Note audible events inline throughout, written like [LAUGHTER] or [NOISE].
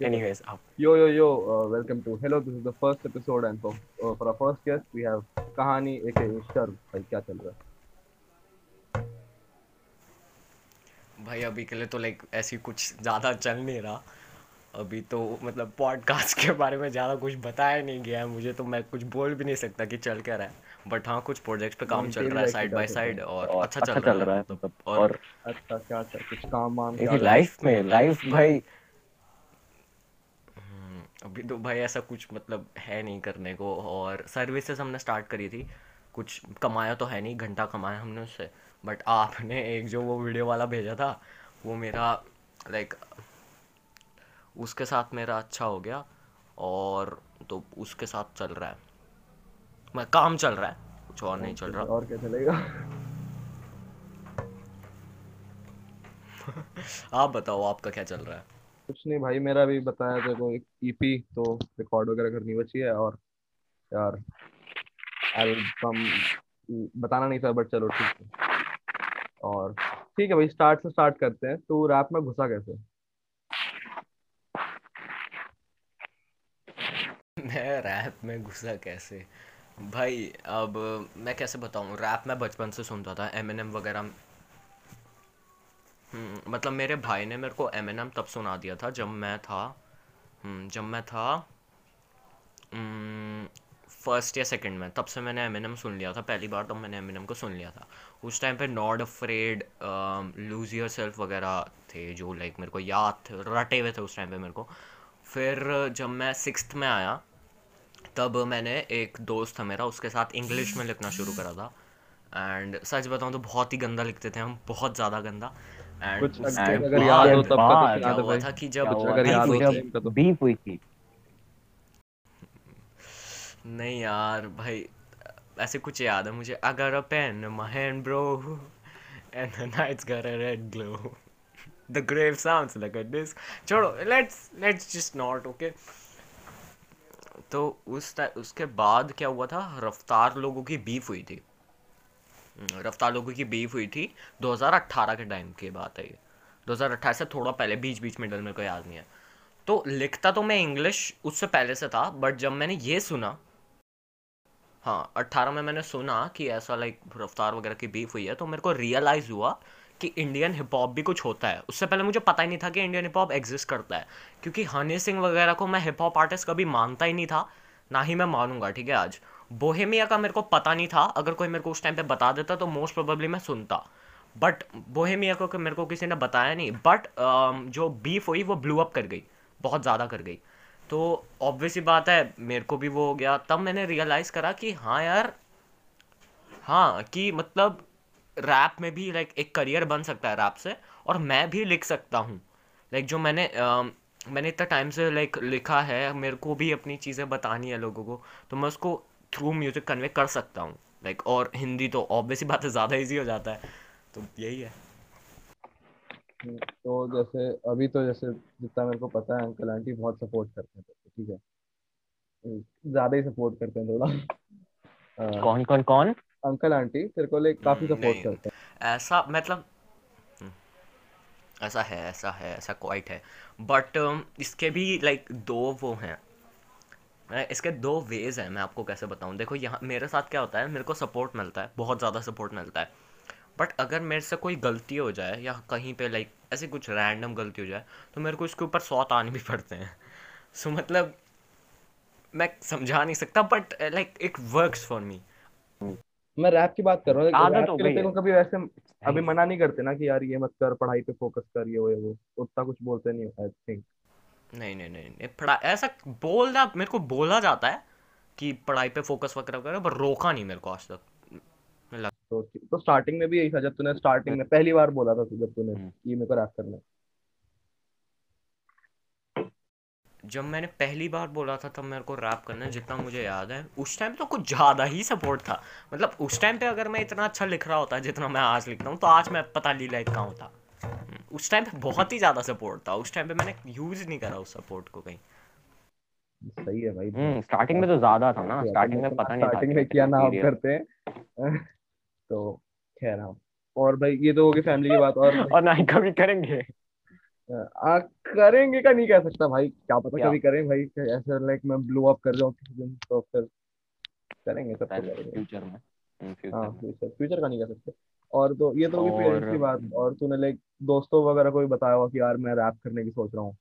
anyways up. Yo yo yo uh, welcome to hello this is the first episode and for uh, for our first guest we have kahani aka sharp bhai kya chal raha भाई अभी के लिए तो like ऐसी कुछ ज़्यादा चल नहीं रहा। अभी तो मतलब पॉडकास्ट [LAUGHS] के बारे में ज़्यादा कुछ बताया नहीं गया है मुझे तो मैं कुछ बोल भी नहीं सकता कि चल क्या रहा है। बट हाँ कुछ प्रोजेक्ट्स पे काम चल रहा है साइड बाय साइड और अच्छा अच्छा चल रहा है। मतलब और और अच्छा क्या चल कुछ काम वाम लाइफ में लाइफ भाई। हम्म, अभी तो भाई ऐसा कुछ मतलब है नहीं करने को। और सर्विसेज़ हमने स्टार्ट करी थी कुछ कमाया तो है नहीं घंटा कमाया हमने उससे। बट आपने एक जो वो वीडियो वाला भेजा था वो मेरा लाइक उसके साथ मेरा अच्छा हो गया और तो उसके साथ चल रहा है। मैं काम चल रहा है कुछ और नहीं चल रहा। और क्या चलेगा? [LAUGHS] आप बताओ आपका क्या चल रहा है? कुछ नहीं भाई मेरा भी बताया तेरे को एक ईपी तो रिकॉर्ड वगैरह करनी बची है और यार एल्बम बताना नहीं था बट चलो ठीक है। और ठीक है भाई स्टार्ट से स्टार्ट करते हैं। तू रैप में घुसा कैसे? मैं रैप में घुसा कैसे? भाई अब मैं कैसे बताऊँ? रैप मैं बचपन से सुनता था एम एन एम वगैरह। हम्म, मतलब मेरे भाई ने मेरे को एम एन एम तब सुना दिया था जब मैं था। हम्म, जब मैं था फ़र्स्ट या सेकंड में तब से मैंने एम एन एम सुन लिया था पहली बार तब मैंने एम एन एम को सुन लिया था। उस टाइम पे not afraid lose yourself वगैरह थे जो लाइक मेरे को याद थे रटे हुए थे उस टाइम पे मेरे को। फिर जब मैं सिक्स्थ में आया तब मैंने एक दोस्त था मेरा उसके साथ इंग्लिश में लिखना शुरू करा था। एंड सच बताऊँ तो बहुत ही गंदा लिखते थे हम बहुत ज़्यादा गंदा। एंड हो है हुआ था कि जब हो का तो। बीफ हुई थी। नहीं यार भाई ऐसे कुछ याद है मुझे। अगर पेन महन brow and the nights got a red glow the grave sounds like a disc छोड़ो let's let's just not okay तो उस उसके बाद क्या हुआ था? रफ्तार लोगों की बीफ हुई थी। हम्म, रफ्तार लोगों की बीफ हुई थी 2018 के टाइम की बात है ये। 2018 से थोड़ा पहले बीच बीच मिडल मेरे को याद नहीं है। तो लिखता तो मैं इंग्लिश उससे पहले से था बट जब मैंने ये सुना हाँ अट्ठारह में मैंने सुना कि ऐसा लाइक रफ्तार वगैरह की बीफ हुई है तो मेरे को रियलाइज़ हुआ कि इंडियन हिप हॉप भी कुछ होता है। उससे पहले मुझे पता ही नहीं था कि इंडियन हिप हॉप एग्जिस्ट करता है, क्योंकि हनी सिंह वगैरह को मैं हिप हॉप आर्टिस्ट कभी मानता ही नहीं था, ना ही मैं मानूँगा, ठीक है, आज। बोहेमिया का मेरे को पता नहीं था, अगर कोई मेरे को उस टाइम पे बता देता तो मोस्ट प्रोबेबली मैं सुनता। बट बोहेमिया को मेरे को किसी ने बताया नहीं बट जो बीफ हुई वो ब्लू अप कर गई, बहुत ज़्यादा कर गई। तो ऑब्वियस ही बात है मेरे को भी वो हो गया। तब मैंने रियलाइज़ करा कि हाँ यार हाँ कि मतलब रैप में भी लाइक एक करियर बन सकता है रैप से और मैं भी लिख सकता हूँ। लाइक जो मैंने अम, मैंने इतना टाइम से लाइक लिखा है मेरे को भी अपनी चीज़ें बतानी है लोगों को तो मैं उसको थ्रू म्यूज़िक कन्वे कर सकता हूँ। लाइक और हिंदी तो ऑब्वियस ही बात है ज़्यादा ईजी हो जाता है। तो यही है। तो जैसे अभी तो जैसे जितना मेरे को पता है अंकल आंटी बहुत सपोर्ट करते हैं ठीक है? ज़्यादा ही सपोर्ट करते हैं थोड़ा। कौन कौन कौन? अंकल आंटी तेरे को लाइक काफ़ी सपोर्ट नहीं। करते हैं। ऐसा मतलब हम्म, ऐसा है ऐसा है ऐसा क्वाइट है। बट इसके भी लाइक दो वो हैं। इसके दो वेज हैं मैं आपको कैसे बताऊँ। देखो यहाँ मेरे साथ क्या होता है मेरे को सपोर्ट मिलता है बहुत ज़्यादा सपोर्ट मिलता है। बट अगर मेरे से कोई गलती हो जाए या कहीं पे लाइक ऐसी कुछ रैंडम गलती हो जाए तो मेरे को इसके ऊपर सौ ताने भी [LAUGHS] पड़ते हैं। सो so, मतलब मैं समझा नहीं सकता but like it works for me मैं रैप की बात कर रहा हूँ आदत हो गई है। कभी वैसे अभी मना नहीं करते ना कि यार ये मत कर पढ़ाई पे फोकस कर ये वो ये वो उतना कुछ बोलते नहीं आई थिंक नहीं नहीं नहीं नहीं पढ़ा ऐसा बोलना मेरे को बोला जाता है कि पढ़ाई पे फोकस वगैरह करो पर रोका नहीं मेरे को आज तक। तो तो स्टार्टिंग में भी यही था जब तूने स्टार्टिंग में पहली बार बोला था जब तूने हम्म। कि मेरे को रैप करना जब मैंने पहली बार बोला था तब मेरे को रैप करना जितना मुझे याद है। उस टाइम तो कुछ ज़्यादा ही सपोर्ट था। मतलब उस टाइम पे अगर मैं इतना अच्छा लिख रहा होता जितना मैं आज लिखता हूँ तो आज मैं पता ली लाइक कहाँ होता। उस टाइम पे बहुत ही ज़्यादा सपोर्ट था। उस टाइम पे मैंने यूज़ नहीं करा उस सपोर्ट को कहीं। सही है भाई। हम्म स्टार्टिंग में तो ज़्यादा था ना। स्टार्टिंग में पता नहीं स्टार्टिंग में क्या नाम करते हैं। तो खैर हाँ। और भाई ये तो होगी फैमिली की बात और [LAUGHS] और ना ही कभी करेंगे आ, करेंगे का नहीं कह सकता भाई क्या पता क्या? कभी करें भाई ऐसे लाइक मैं ब्लो अप कर जाऊँ किसी दिन तो फिर करेंगे सब तो करेंगे फ्यूचर में फ्यूचर हाँ में। फ्यूचर फ्यूचर का नहीं कह सकते। और तो ये तो होगी पेरेंट्स की बात और तूने लाइक दोस्तों वगैरह को भी बताया होगा कि यार मैं रैप करने की सोच रहा हूँ।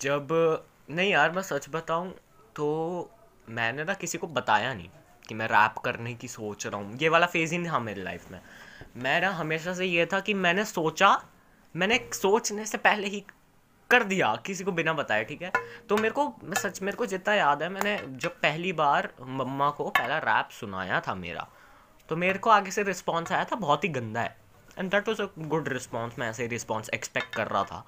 जब नहीं यार मैं सच बताऊँ तो मैंने ना किसी को बताया नहीं कि मैं रैप करने की सोच रहा हूँ। ये वाला फ़ेज़ ही नहीं था मेरी लाइफ में। मैं ना हमेशा से ये था कि मैंने सोचा, मैंने सोचने से पहले ही कर दिया, किसी को बिना बताए, ठीक है? तो मेरे को, मैं सच, मेरे को जितना याद है, मैंने जब पहली बार मम्मा को पहला रैप सुनाया था मेरा तो मेरे को आगे से रिस्पॉन्स आया था, बहुत ही गंदा है। And that was a good response मैं ऐसे रिस्पॉन्स एक्सपेक्ट कर रहा था।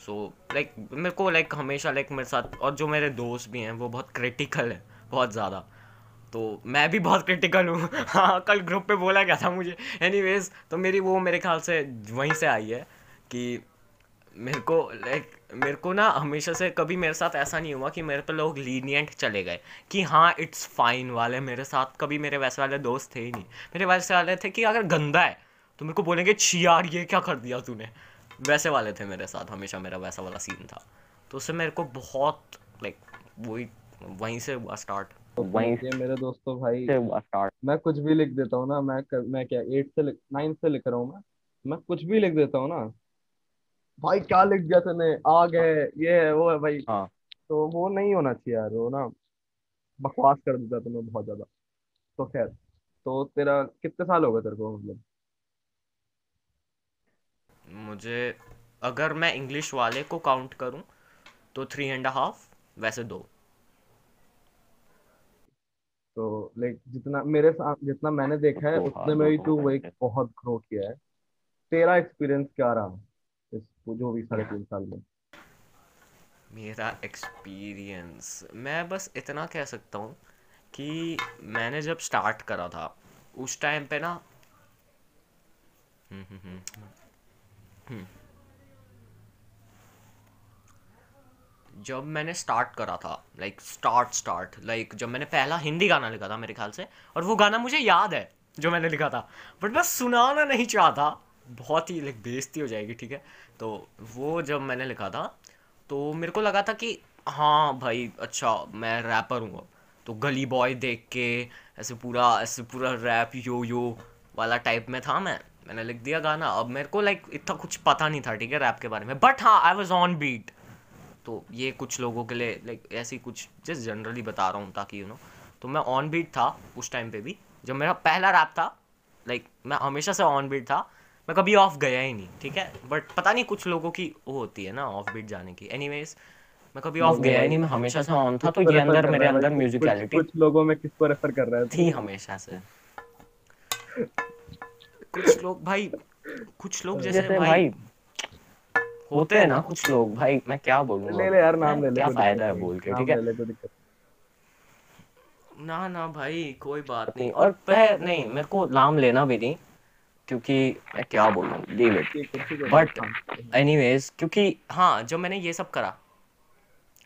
सो लाइक मेरे को लाइक हमेशा लाइक मेरे साथ और जो मेरे दोस्त भी हैं, वो बहुत क्रिटिकल है, बहुत ज़्यादा। तो मैं भी बहुत क्रिटिकल हूँ। [LAUGHS] हाँ कल ग्रुप पे बोला गया था मुझे? एनीवेज तो मेरी वो, मेरे ख्याल से वहीं से आई है कि मेरे को लाइक मेरे को ना हमेशा से कभी मेरे साथ ऐसा नहीं हुआ कि मेरे पे लोग लीनियंट चले गए कि हाँ इट्स फाइन वाले मेरे साथ कभी मेरे वैसे वाले दोस्त थे ही नहीं। मेरे वैसे वाले थे कि अगर गंदा है तो मेरे को बोलेंगे छी यार ये क्या कर दिया तूने? वैसे वाले थे मेरे साथ हमेशा मेरा वैसा वाला सीन था। तो उससे मेरे को बहुत लाइक वही वहीं से हुआ स्टार्ट तो वहीं ये मेरे दोस्तों भाई से हुआ स्टार्ट मैं कुछ भी लिख देता हूँ ना मैं कर, मैं क्या एट से नाइन्थ से लिख रहा हूँ मैं। मैं कुछ भी लिख देता हूँ ना। भाई क्या लिख दिया तूने? आ गए ये है वो है भाई। हाँ। तो वो नहीं होना चाहिए यार वो ना बकवास कर देता तुम्हें बहुत ज़्यादा। तो खैर तो तेरा कितने साल हो गए तेरे को मतलब? मुझे अगर मैं इंग्लिश वाले को काउंट करूँ तो थ्री एंड हाफ़ वैसे दो। तो लाइक जितना मेरे साथ जितना मैंने देखा है उतने साल, में भी तू वही बहुत ग्रो किया है। तेरा एक्सपीरियंस क्या रहा? इस जो भी साढ़े तीन साल में। मेरा एक्सपीरियंस मैं बस इतना कह सकता हूँ कि मैंने जब स्टार्ट करा था उस टाइम पे ना हम्म, हम्म, हम्म, हम्म। जब मैंने स्टार्ट करा था लाइक स्टार्ट स्टार्ट लाइक जब मैंने पहला हिंदी गाना लिखा था मेरे ख्याल से, और वो गाना मुझे याद है जो मैंने लिखा था। बट मैं सुनाना नहीं चाहता, बहुत ही लाइक बेइज्जती हो जाएगी, ठीक है? तो वो जब मैंने लिखा था तो मेरे को लगा था कि हाँ भाई अच्छा मैं रैपर हूँ अब। तो गली बॉय देख के, ऐसे पूरा ऐसे पूरा रैप यो यो वाला टाइप में था मैं। मैंने लिख दिया गाना। अब मेरे को लाइक इतना कुछ पता नहीं था ठीक है रैप के बारे में। बट हाँ आई वॉज़ ऑन बीट तो ये कुछ लोगों के लिए लाइक ऐसी कुछ जस्ट जनरली बता रहा हूँ ताकि यू नो तो मैं ऑन बीट था उस टाइम पे भी। जब मेरा पहला रैप था लाइक मैं हमेशा से ऑन बीट था। मैं कभी ऑफ़ गया ही नहीं ठीक है? बट पता नहीं कुछ लोगों की वो होती है ना ऑफ़ बीट जाने की। एनीवेज मैं कभी ऑफ़ गया ही नहीं मैं हमेशा से ऑन था तो ये अंदर मेरे अंदर म्यूजिकलिटी कुछ लोगों में किसको रेफर कर रहा है थी हमेशा से। कुछ लोग भाई कुछ लोग जैसे जैसे भाई भाई होते हैं ना कुछ लोग भाई मैं क्या बोलूँ ले ले यार नाम ले ले क्या फ़ायदा है बोल के ठीक है? ना ना भाई कोई बात नहीं और पह नहीं मेरे को नाम लेना भी नहीं क्योंकि मैं क्या बोलूँ लीव इट हाँ, एनीवेज क्योंकि हाँ जब मैंने ये सब करा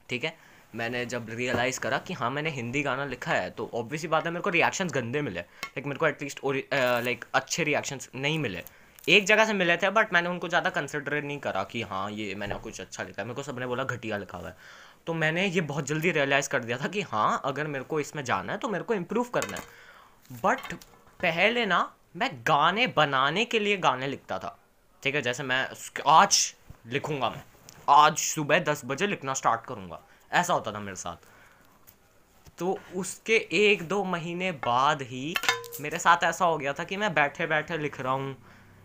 ठीक है? मैंने जब रियलाइज़ करा कि हाँ मैंने हिंदी गाना लिखा है तो ऑब्वियसली बात है मेरे को रिएक्शंस गंदे मिले। लाइक मेरे को एटलीस्ट लाइक अच्छे रिएक्शंस नहीं मिले। एक जगह से मिले थे बट मैंने उनको ज़्यादा कंसिडर नहीं करा कि हाँ ये मैंने कुछ अच्छा लिखा है। मेरे को सबने बोला घटिया लिखा हुआ है। तो मैंने ये बहुत जल्दी रियलाइज़ कर दिया था कि हाँ अगर मेरे को इसमें जाना है तो मेरे को इम्प्रूव करना है। बट पहले ना, मैं गाने बनाने के लिए गाने लिखता था। ठीक है, जैसे मैं आज लिखूँगा मैं। आज सुबह दस बजे लिखना स्टार्ट करूँगा। ऐसा होता था मेरे साथ। तो उसके एक दो महीने बाद ही मेरे साथ ऐसा हो गया था कि मैं बैठे बैठे लिख रहा हूँ।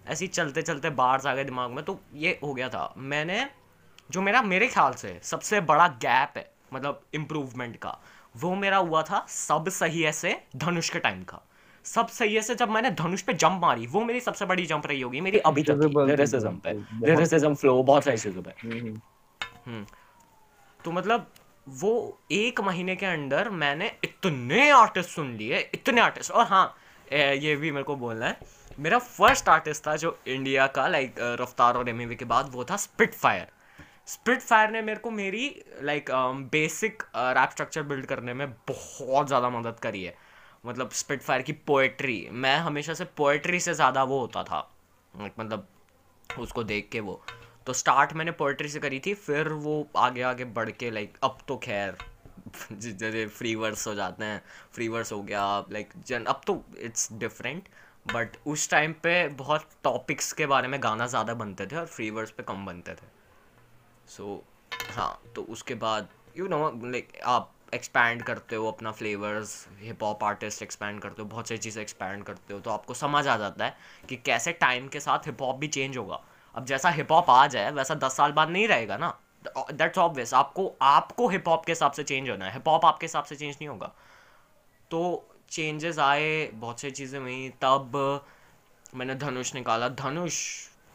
ऐसे चलते चलते बार्स आ गए दिमाग में तो ये हो गया था। मैंने जो मेरा मेरे ख्याल से सबसे बड़ा गैप है मतलब इम्प्रूवमेंट का वो मेरा हुआ था सब सही ऐसे धनुष के टाइम का। सब सही से जब मैंने धनुष पे जंप मारी वो मेरी सबसे बड़ी जंप रही होगी मेरी अभी तक लिरिसिज्म पे। लिरिसिज्म फ्लो बहुत सही पे हम्म, हम्म। तो मतलब वो एक महीने के अंदर मैंने इतने आर्टिस्ट सुन लिए, इतने आर्टिस्ट और हाँ ये भी मेरे को बोलना है। मेरा फ़र्स्ट आर्टिस्ट था जो इंडिया का लाइक रफ्तार और एम के बाद, वो था स्पिट फायर स्पिट फायर ने मेरे को मेरी like basic rap structure build करने में बहुत ज़्यादा मदद करी है। मतलब स्पिट फायर की पोएट्री मैं हमेशा से पोएट्री से ज़्यादा वो होता था। मतलब उसको देख के वो। तो स्टार्ट मैंने पोएट्री से करी थी फिर वो आगे आगे बढ़ के लाइक अब तो खैर [LAUGHS] जैसे फ्री वर्स हो जाते हैं फ्री वर्स हो गया लाइक जन अब तो इट्स डिफरेंट बट उस टाइम पे बहुत टॉपिक्स के बारे में गाना ज़्यादा बनते थे और फ्री वर्स पे कम बनते थे। सो so, हाँ तो उसके बाद यू नो लाइक आप एक्सपैंड करते हो अपना flavours hip hop artist expand करते हो बहुत सारी चीज़ें एक्सपैंड करते हो तो आपको समझ आ जाता है कि कैसे टाइम के साथ हिप हॉप भी चेंज होगा। अब जैसा हिप हॉप आ जाए वैसा दस साल बाद नहीं रहेगा ना। दैट्स ऑब्वियस आपको आपको हिप हॉप के हिसाब से चेंज होना है। हिप हॉप आपके हिसाब से चेंज नहीं होगा। तो चेंजेस आए बहुत सारी चीज़ें हुई। तब मैंने धनुष निकाला। धनुष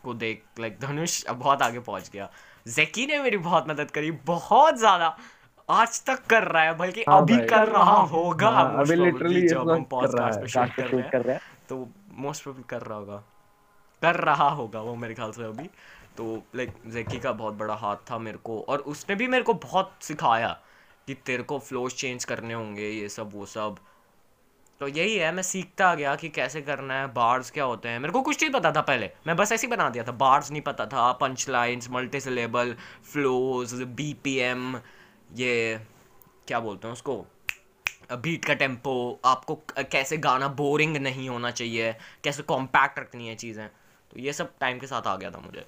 को देख लाइक धनुष अब बहुत आगे पहुँच गया। जैकी ने मेरी बहुत मदद करी। बहुत ज़्यादा आज तक कर रहा है बल्कि हाँ अभी कर रहा होगा। हाँ, अभी इस जब हम है, पे हैं कर रहा है। तो मोस्ट प्रोबेबली कर रहा होगा। कर रहा होगा वो मेरे ख्याल से अभी। तो लाइक जैकी का बहुत बड़ा हाथ था मेरे को और उसने भी मेरे को बहुत सिखाया कि तेरे को फ्लोज चेंज करने होंगे, ये सब, वो सब। तो यही है, मैं सीखता गया कि कैसे करना है बार्स क्या होते हैं। मेरे को कुछ नहीं पता था पहले। मैं बस ऐसे ही बना दिया था। बार्स नहीं पता था punch lines multi syllable flows BPM ये, क्या बोलते हैं उसको? बीट का टेंपो आपको कैसे गाना बोरिंग नहीं होना चाहिए, कैसे कॉम्पैक्ट रखनी है चीज़ें। तो ये सब टाइम के साथ आ गया था मुझे।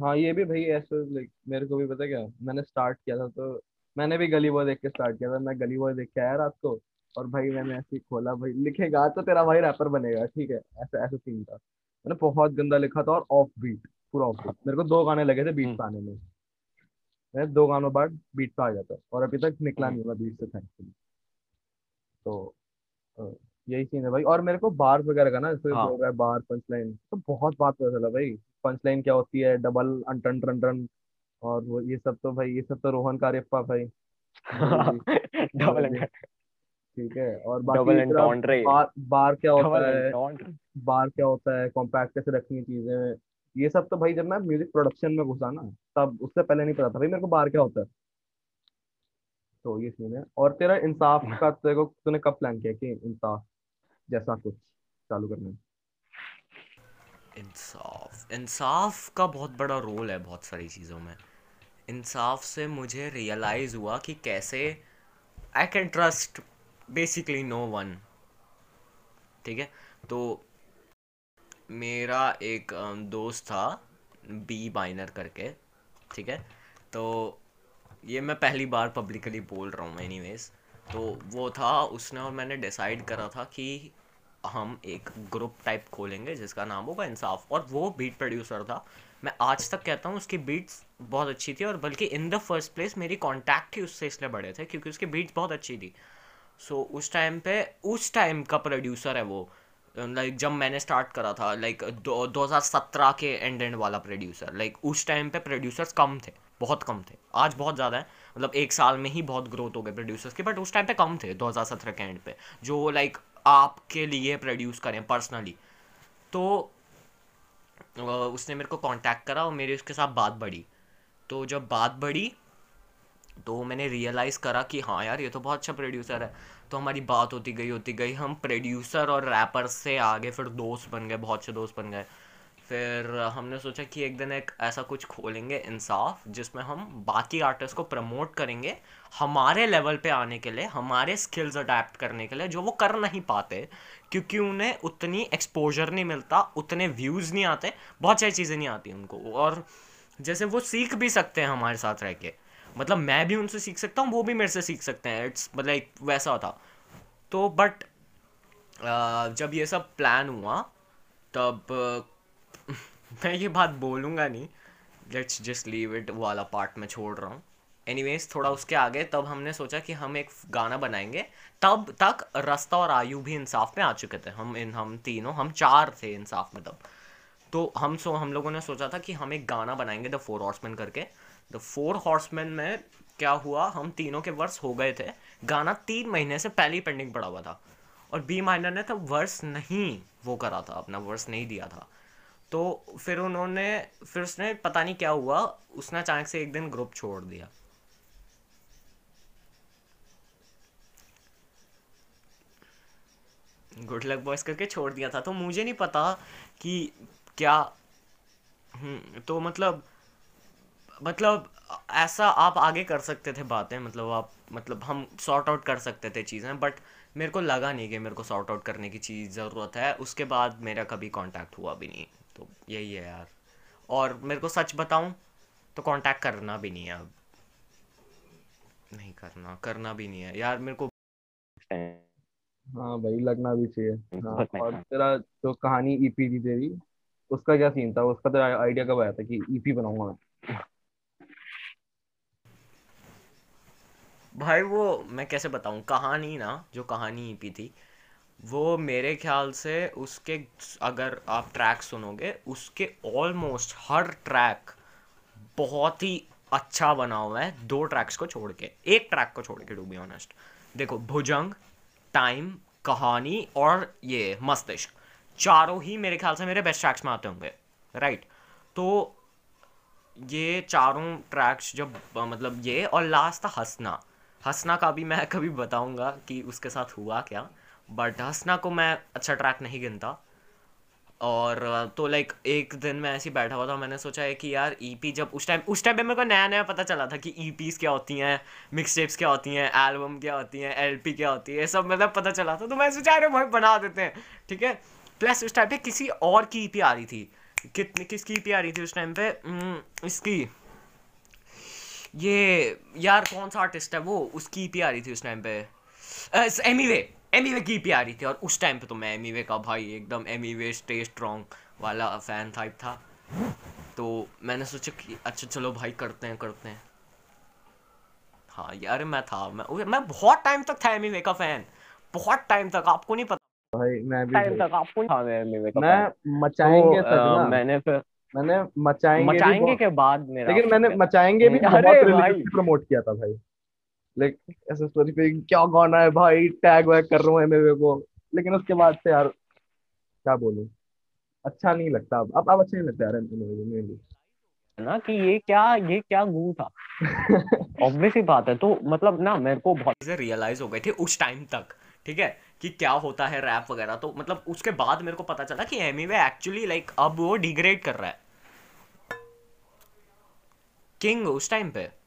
हाँ ये भी भाई ऐसे लाइक मेरे को भी पता क्या? मैंने स्टार्ट किया था तो मैंने भी गली बॉय देख के स्टार्ट किया था। मैं गली बॉय देख के आया रात को और भाई मैंने ऐसे ही खोला भाई लिखेगा तो तेरा भाई रैपर बनेगा ठीक है? ऐसा ऐसा सीन था। मैंने बहुत गंदा लिखा था और ऑफ़ बीट पूरा ऑफ़ बीट मेरे को दो गाने लगे थे बीट पे आने में। मैं दो गानों बाद बीट पे आ जाता और अभी तक निकला नहीं हुआ बीट से थैंकफुली तो यही सीन है भाई। और मेरे को बार्स वगैरह का ना जैसे हाँ। बोल रहा है बार पंच लाइन तो बहुत बात पता चला भाई। पंच लाइन क्या होती है? डबल अनटन टन टन और वो ये सब तो भाई ये सब तो रोहन का रिप्पा भाई। [LAUGHS] डबल ठीक है और बाकी बार बार क्या होता है? बार क्या होता है? कॉम्पैक्ट कैसे रखनी चीज़ें? ये सब तो भाई जब मैं म्यूज़िक प्रोडक्शन में घुसा ना तब उससे पहले नहीं पता था भाई मेरे को बार क्या होता है। तो ये सीन है। और तेरा इंसाफ [LAUGHS] का तेरे को तूने कब प्लान किया कि इंसाफ? जैसा कुछ चालू करना इंसाफ। इंसाफ का बहुत बड़ा रोल है बहुत सारी चीज़ों में। इंसाफ से मुझे रियलाइज़ हुआ कि कैसे I can trust basically no one ठीक है? तो मेरा एक दोस्त था बी बाइनर करके। ठीक है? तो ये मैं पहली बार पब्लिकली बोल रहा हूँ एनीवेज तो वो था उसने और मैंने डिसाइड करा था कि हम एक ग्रुप टाइप खोलेंगे जिसका नाम होगा इंसाफ। और वो बीट प्रोड्यूसर था। मैं आज तक कहता हूँ उसकी बीट्स बहुत अच्छी थी और बल्कि इन द फ़र्स्ट प्लेस मेरी कॉन्टैक्ट ही उससे इसलिए बड़े थे क्योंकि उसकी बीट्स बहुत अच्छी थी। सो so, उस टाइम पे उस टाइम का प्रोड्यूसर है वो। लाइक जब मैंने स्टार्ट करा था लाइक दो दो हज़ार सत्रह के एंड एंड वाला प्रोड्यूसर लाइक उस टाइम पे प्रोड्यूसर्स कम थे। बहुत कम थे। आज बहुत ज़्यादा है। मतलब एक साल में ही बहुत ग्रोथ हो गए प्रोड्यूसर्स की बट उस टाइम पे कम थे 2017 के एंड पे। जो लाइक आपके लिए प्रोड्यूस करें पर्सनली तो उसने मेरे को कांटेक्ट करा और मेरी उसके साथ बात बढ़ी। तो जब बात बढ़ी तो मैंने रियलाइज़ करा कि हाँ यार, ये तो बहुत अच्छा प्रोड्यूसर है। तो हमारी बात होती गई होती गई। हम प्रोड्यूसर और रैपर से आगे फिर दोस्त बन गए, बहुत से दोस्त बन गए। फिर हमने सोचा कि एक दिन एक ऐसा कुछ खोलेंगे इंसाफ, जिसमें हम बाकी आर्टिस्ट को प्रमोट करेंगे हमारे लेवल पे आने के लिए, हमारे स्किल्स अडेप्ट करने के लिए, जो वो कर नहीं पाते, क्योंकि उन्हें उतनी एक्सपोजर नहीं मिलता, उतने व्यूज़ नहीं आते, बहुत सारी चीज़ें नहीं आती उनको। और जैसे वो सीख भी सकते हैं हमारे साथ रह के। मतलब मैं भी उनसे सीख सकता हूँ, वो भी मेरे से सीख सकते हैं। इट्स मतलब वैसा था। तो बट जब ये सब प्लान हुआ, तब मैं ये बात बोलूँगा नहीं। लेट्स जस्ट लीव इट वाला पार्ट मैं छोड़ रहा हूँ। एनीवेज थोड़ा उसके आगे तब हमने सोचा कि हम एक गाना बनाएँगे। तब तक रास्ता और आयु भी इंसाफ में आ चुके थे। हम इन, हम तीनों, हम चार थे इंसाफ में तब। तो हम सो, हम लोगों ने सोचा था कि हम एक गाना बनाएँगे द फोर हॉर्समैन करके। द फोर हॉर्समैन में क्या हुआ, हम तीनों के वर्स हो गए थे। गाना तीन महीने से पहले ही पेंडिंग पड़ा हुआ था। और बी माइनर ने तब वर्स नहीं वो करा था, अपना वर्स नहीं दिया था। तो फिर उन्होंने फिर उसने पता नहीं क्या हुआ उसने अचानक से एक दिन ग्रुप छोड़ दिया। गुड लक बॉयस करके छोड़ दिया था। तो मुझे नहीं पता कि क्या हम्म, तो मतलब मतलब ऐसा आप आगे कर सकते थे बातें मतलब आप मतलब हम सॉर्ट आउट कर सकते थे चीज़ें बट मेरे को लगा नहीं कि मेरे को सॉर्ट आउट करने की चीज़ ज़रूरत है। उसके बाद मेरा कभी कांटेक्ट हुआ भी नहीं। तो यही है यार। और मेरे को सच बताऊँ तो कांटेक्ट करना भी नहीं है अब। नहीं करना करना भी नहीं है। यार मेरे को हाँ भाई लगना भी चाहिए। हाँ और तेरा जो कहानी ईपी थी तेरी उसका क्या सीन था? उसका तो आइडिया कब आया था कि ईपी बनाऊँगा मैं? भाई वो मैं कैसे बताऊँ? कहानी ना जो कहानी ईपी थी वो मेरे ख्याल से उसके, अगर आप ट्रैक सुनोगे, उसके ऑलमोस्ट हर ट्रैक बहुत ही अच्छा बना हुआ है, दो ट्रैक्स को छोड़ के। एक ट्रैक को छोड़ के टू बी ऑनेस्ट देखो, भुजंग टाइम कहानी और ये मस्तिष्क, चारों ही मेरे ख्याल से मेरे बेस्ट ट्रैक्स में आते होंगे राइट तो ये चारों ट्रैक्स जब मतलब ये और लास्ट था हंसना। हंसना का भी मैं कभी बताऊँगा कि उसके साथ हुआ क्या। बट हंसना को मैं अच्छा ट्रैक नहीं गिनता। और तो लाइक एक दिन मैं ऐसे ही बैठा हुआ था मैंने सोचा है कि यार ईपी जब उस टाइम उस टाइम पे मेरे को नया नया पता चला था कि ईपीज क्या होती हैं मिक्स टेप्स क्या होती हैं एल्बम क्या होती हैं एलपी क्या होती है सब मतलब पता चला था। तो मैं सोचा, अरे भाई बना देते हैं। ठीक है? प्लस उस टाइम पे किसी और की ईपी आ रही थी। कितनी, किसकी ईपी आ रही थी उस टाइम पे? इसकी। ये, यार, कौन सा आर्टिस्ट है वो? उसकी ईपी आ रही थी उस टाइम पे। एमीवे एमीवे की ईपी आ रही थी और उस टाइम पे तो मैं एमीवे का भाई एकदम एमीवे स्टे स्ट्रॉन्ग वाला फ़ैन टाइप था। तो मैंने सोचा कि अच्छा चलो भाई करते हैं करते हैं। हाँ यार मैं था मैं मैं बहुत टाइम तक था एमीवे का फ़ैन बहुत टाइम तक आपको नहीं पता। भाई मैं भी टाइम तक आपको नहीं था मैं मेरे का मैं मचाएँगे तो, तक ना। मैंने फिर मैंने मचाएँगे मचाएँगे के बाद मेरा लेकिन मैंने मचाएँगे भी बहुत प्रमोट किया था भाई। लाइक ऐसे स्टोरी पे क्या गाना है भाई? टैग वैग कर रहा हूँ एमएवे को। लेकिन उसके बाद से यार क्या बोलूँ? अच्छा नहीं लगता अब। अब अब अच्छा नहीं लगता यार एमएवे ना कि ये क्या ये क्या गू था? ऑब्वियस ही बात है। तो मतलब ना मेरे को बहुत चीज़ें रियलाइज़ हो गई थी उस टाइम तक ठीक है? कि क्या होता है रैप वगैरह। तो मतलब उसके बाद मेरे को पता चला कि एमीवे एक्चुअली लाइक अब वो डिग्रेड कर रहा है। किंग उस टाइम पे।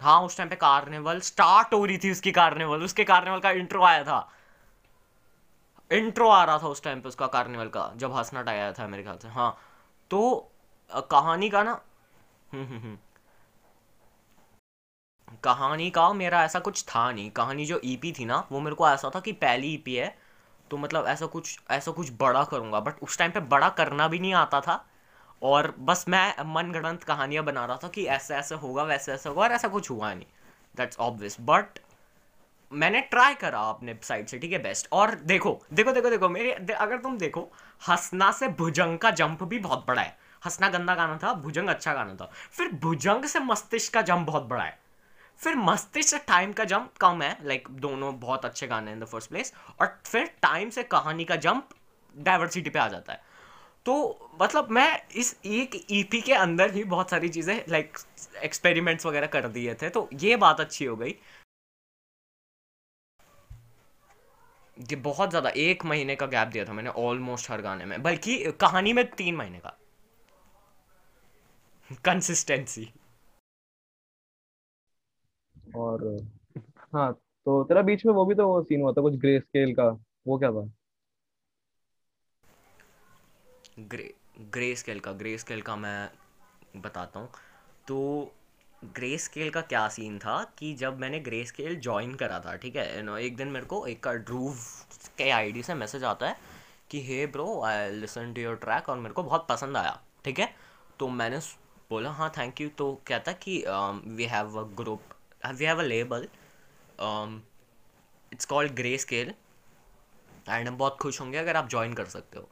हाँ उस टाइम पे कार्निवल स्टार्ट हो रही थी उसकी कार्निवल उसके कार्निवल का इंट्रो आया था। इंट्रो आ रहा था उस टाइम पे उसका कार्निवल का, जब हंसनाट आया था मेरे ख्याल से हाँ। तो कहानी का ना हम्म हम्म हम्म। कहानी का मेरा ऐसा कुछ था नहीं। कहानी जो ईपी थी ना, वो मेरे को ऐसा था कि पहली ईपी है तो मतलब ऐसा कुछ ऐसा कुछ बड़ा करूँगा बट उस टाइम पे बड़ा करना भी नहीं आता था। और बस मैं मनगढ़ंत कहानियाँ बना रहा था कि ऐसे ऐसे होगा वैसे ऐसे होगा और ऐसा कुछ हुआ नहीं। दैट्स ऑब्वियस बट मैंने ट्राई करा अपने साइड से ठीक है बेस्ट और देखो देखो देखो देखो मेरे दे, अगर तुम देखो हंसना से भुजंग का जंप भी बहुत बड़ा है। हंसना गंदा गाना था भुजंग अच्छा गाना था। फिर भुजंग से मस्तिष्क का जंप बहुत बड़ा है। फिर मस्तिष्क से टाइम का जंप कम है लाइक दोनों बहुत अच्छे गाने हैं इन द फ़र्स्ट प्लेस और फिर टाइम से कहानी का जंप डाइवर्सिटी पे आ जाता है। तो मतलब मैं इस एक ईपी के अंदर ही बहुत सारी चीज़ें लाइक एक्सपेरिमेंट्स वगैरह कर दिए थे तो ये बात अच्छी हो गई। ये बहुत ज़्यादा, एक महीने का गैप दिया था मैंने ऑलमोस्ट हर गाने में। बल्कि कहानी में तीन महीने का। कंसिस्टेंसी और हाँ तो तेरा बीच में वो भी तो वो सीन हुआ था, कुछ ग्रे स्केल का, वो क्या था? ग्रे ग्रे स्केल का ग्रे स्केल का मैं बताता हूँ। तो ग्रे स्केल का क्या सीन था कि जब मैंने ग्रे स्केल ज्वाइन करा था, ठीक है? नो एक दिन मेरे को एक ड्रूव के आईडी से मैसेज आता है कि hey bro I listen to your track और मेरे को बहुत पसंद आया, ठीक है? तो मैंने बोला हाँ थैंक यू तो कहता कि we have a group we have a label it's called grey scale and हम बहुत खुश होंगे अगर आप ज्वाइन कर सकते हो।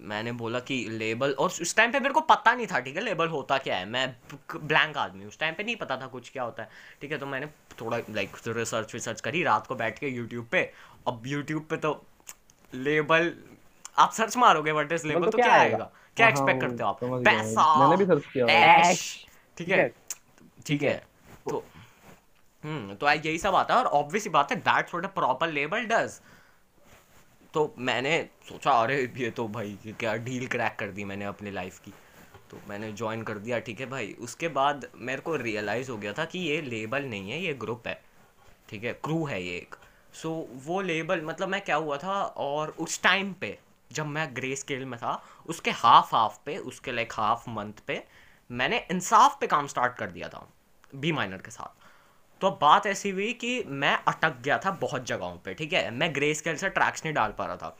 मैंने बोला कि लेबल और उस टाइम पे मेरे को पता नहीं था ठीक है? लेबल होता क्या है? मैं ब्लैंक आदमी उस टाइम पे नहीं पता था कुछ क्या होता है। ठीक है तो मैंने थोड़ा लाइक रिसर्च विसर्च करी रात को बैठ के यूट्यूब पे। अब यूट्यूब पे तो लेबल आप सर्च मारोगे व्हाट इज़ लेबल तो तो क्या आएगा? क्या हाँ, एक्सपेक्ट करते हो आप। पैसा मैंने भी सर्च किया है। ठीक है। ठीक है। तो हम्म तो आई- यही सब आता है और ऑब्वियस ही बात है that's what a proper label does तो मैंने सोचा अरे ये तो भाई क्या डील क्रैक कर दी मैंने अपनी लाइफ की. तो मैंने ज्वाइन कर दिया ठीक है भाई। उसके बाद मेरे को रियलाइज़ हो गया था कि ये लेबल नहीं है ये ग्रुप है। ठीक है क्रू है ये एक। सो so, वो लेबल मतलब मैं क्या हुआ था और उस टाइम पे जब मैं ग्रे स्केल में था उसके हाफ़ हाफ़ पे उसके लाइक हाफ़ मंथ पे मैंने इंसाफ पे काम स्टार्ट कर दिया था बी माइनर के साथ। तो अब बात ऐसी हुई कि मैं अटक गया था बहुत जगहों पे, ठीक है? मैं ग्रे स्केल से ट्रैक्स नहीं डाल पा रहा था।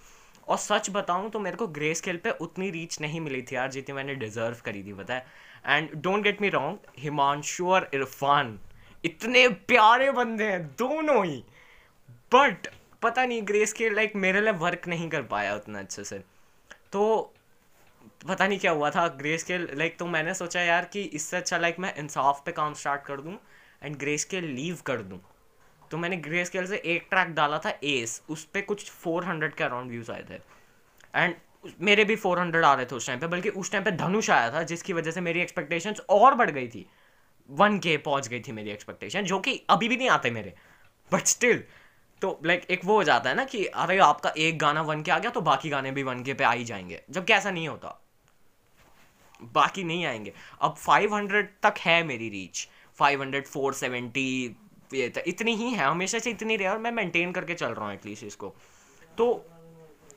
और सच बताऊँ तो मेरे को ग्रे स्केल पे उतनी रीच नहीं मिली थी यार, जितनी मैंने डिजर्व करी थी है? And don't get me wrong Himanshu और इरफान इतने प्यारे बंदे हैं, दोनों ही। बट पता नहीं ग्रे स्केल लाइक मेरे लिए वर्क नहीं कर पाया उतना अच्छे से। तो पता नहीं क्या हुआ था ग्रे स्केल लाइक तो मैंने सोचा यार कि इससे अच्छा लाइक मैं इंसाफ पे काम स्टार्ट कर दूँ। एंड ग्रे स्केल लीव कर दूँ। तो मैंने ग्रे स्केल से एक ट्रैक डाला था एस, उस पर कुछ 400 के अराउंड व्यूज़ आए थे। एंड मेरे भी 400 आ रहे थे उस टाइम पे, बल्कि उस टाइम पे धनुष आया था, जिसकी वजह से मेरी एक्सपेक्टेशंस और बढ़ गई थी। वन के पहुँच गई थी मेरी एक्सपेक्टेशन जो कि अभी भी नहीं आते मेरे। बट स्टिल तो लाइक एक वो हो जाता है ना कि, अरे, आपका एक गाना वन के आ गया तो बाकी गाने भी वन के पे आ ही जाएँगे। जबकि ऐसा नहीं होता। बाकी नहीं आएँगे। अब 500 तक है मेरी रीच 500 470 ये त- इतनी ही है हमेशा से इतनी रही और मैं मेंटेन करके चल रहा हूँ एटलीस्ट इसको। तो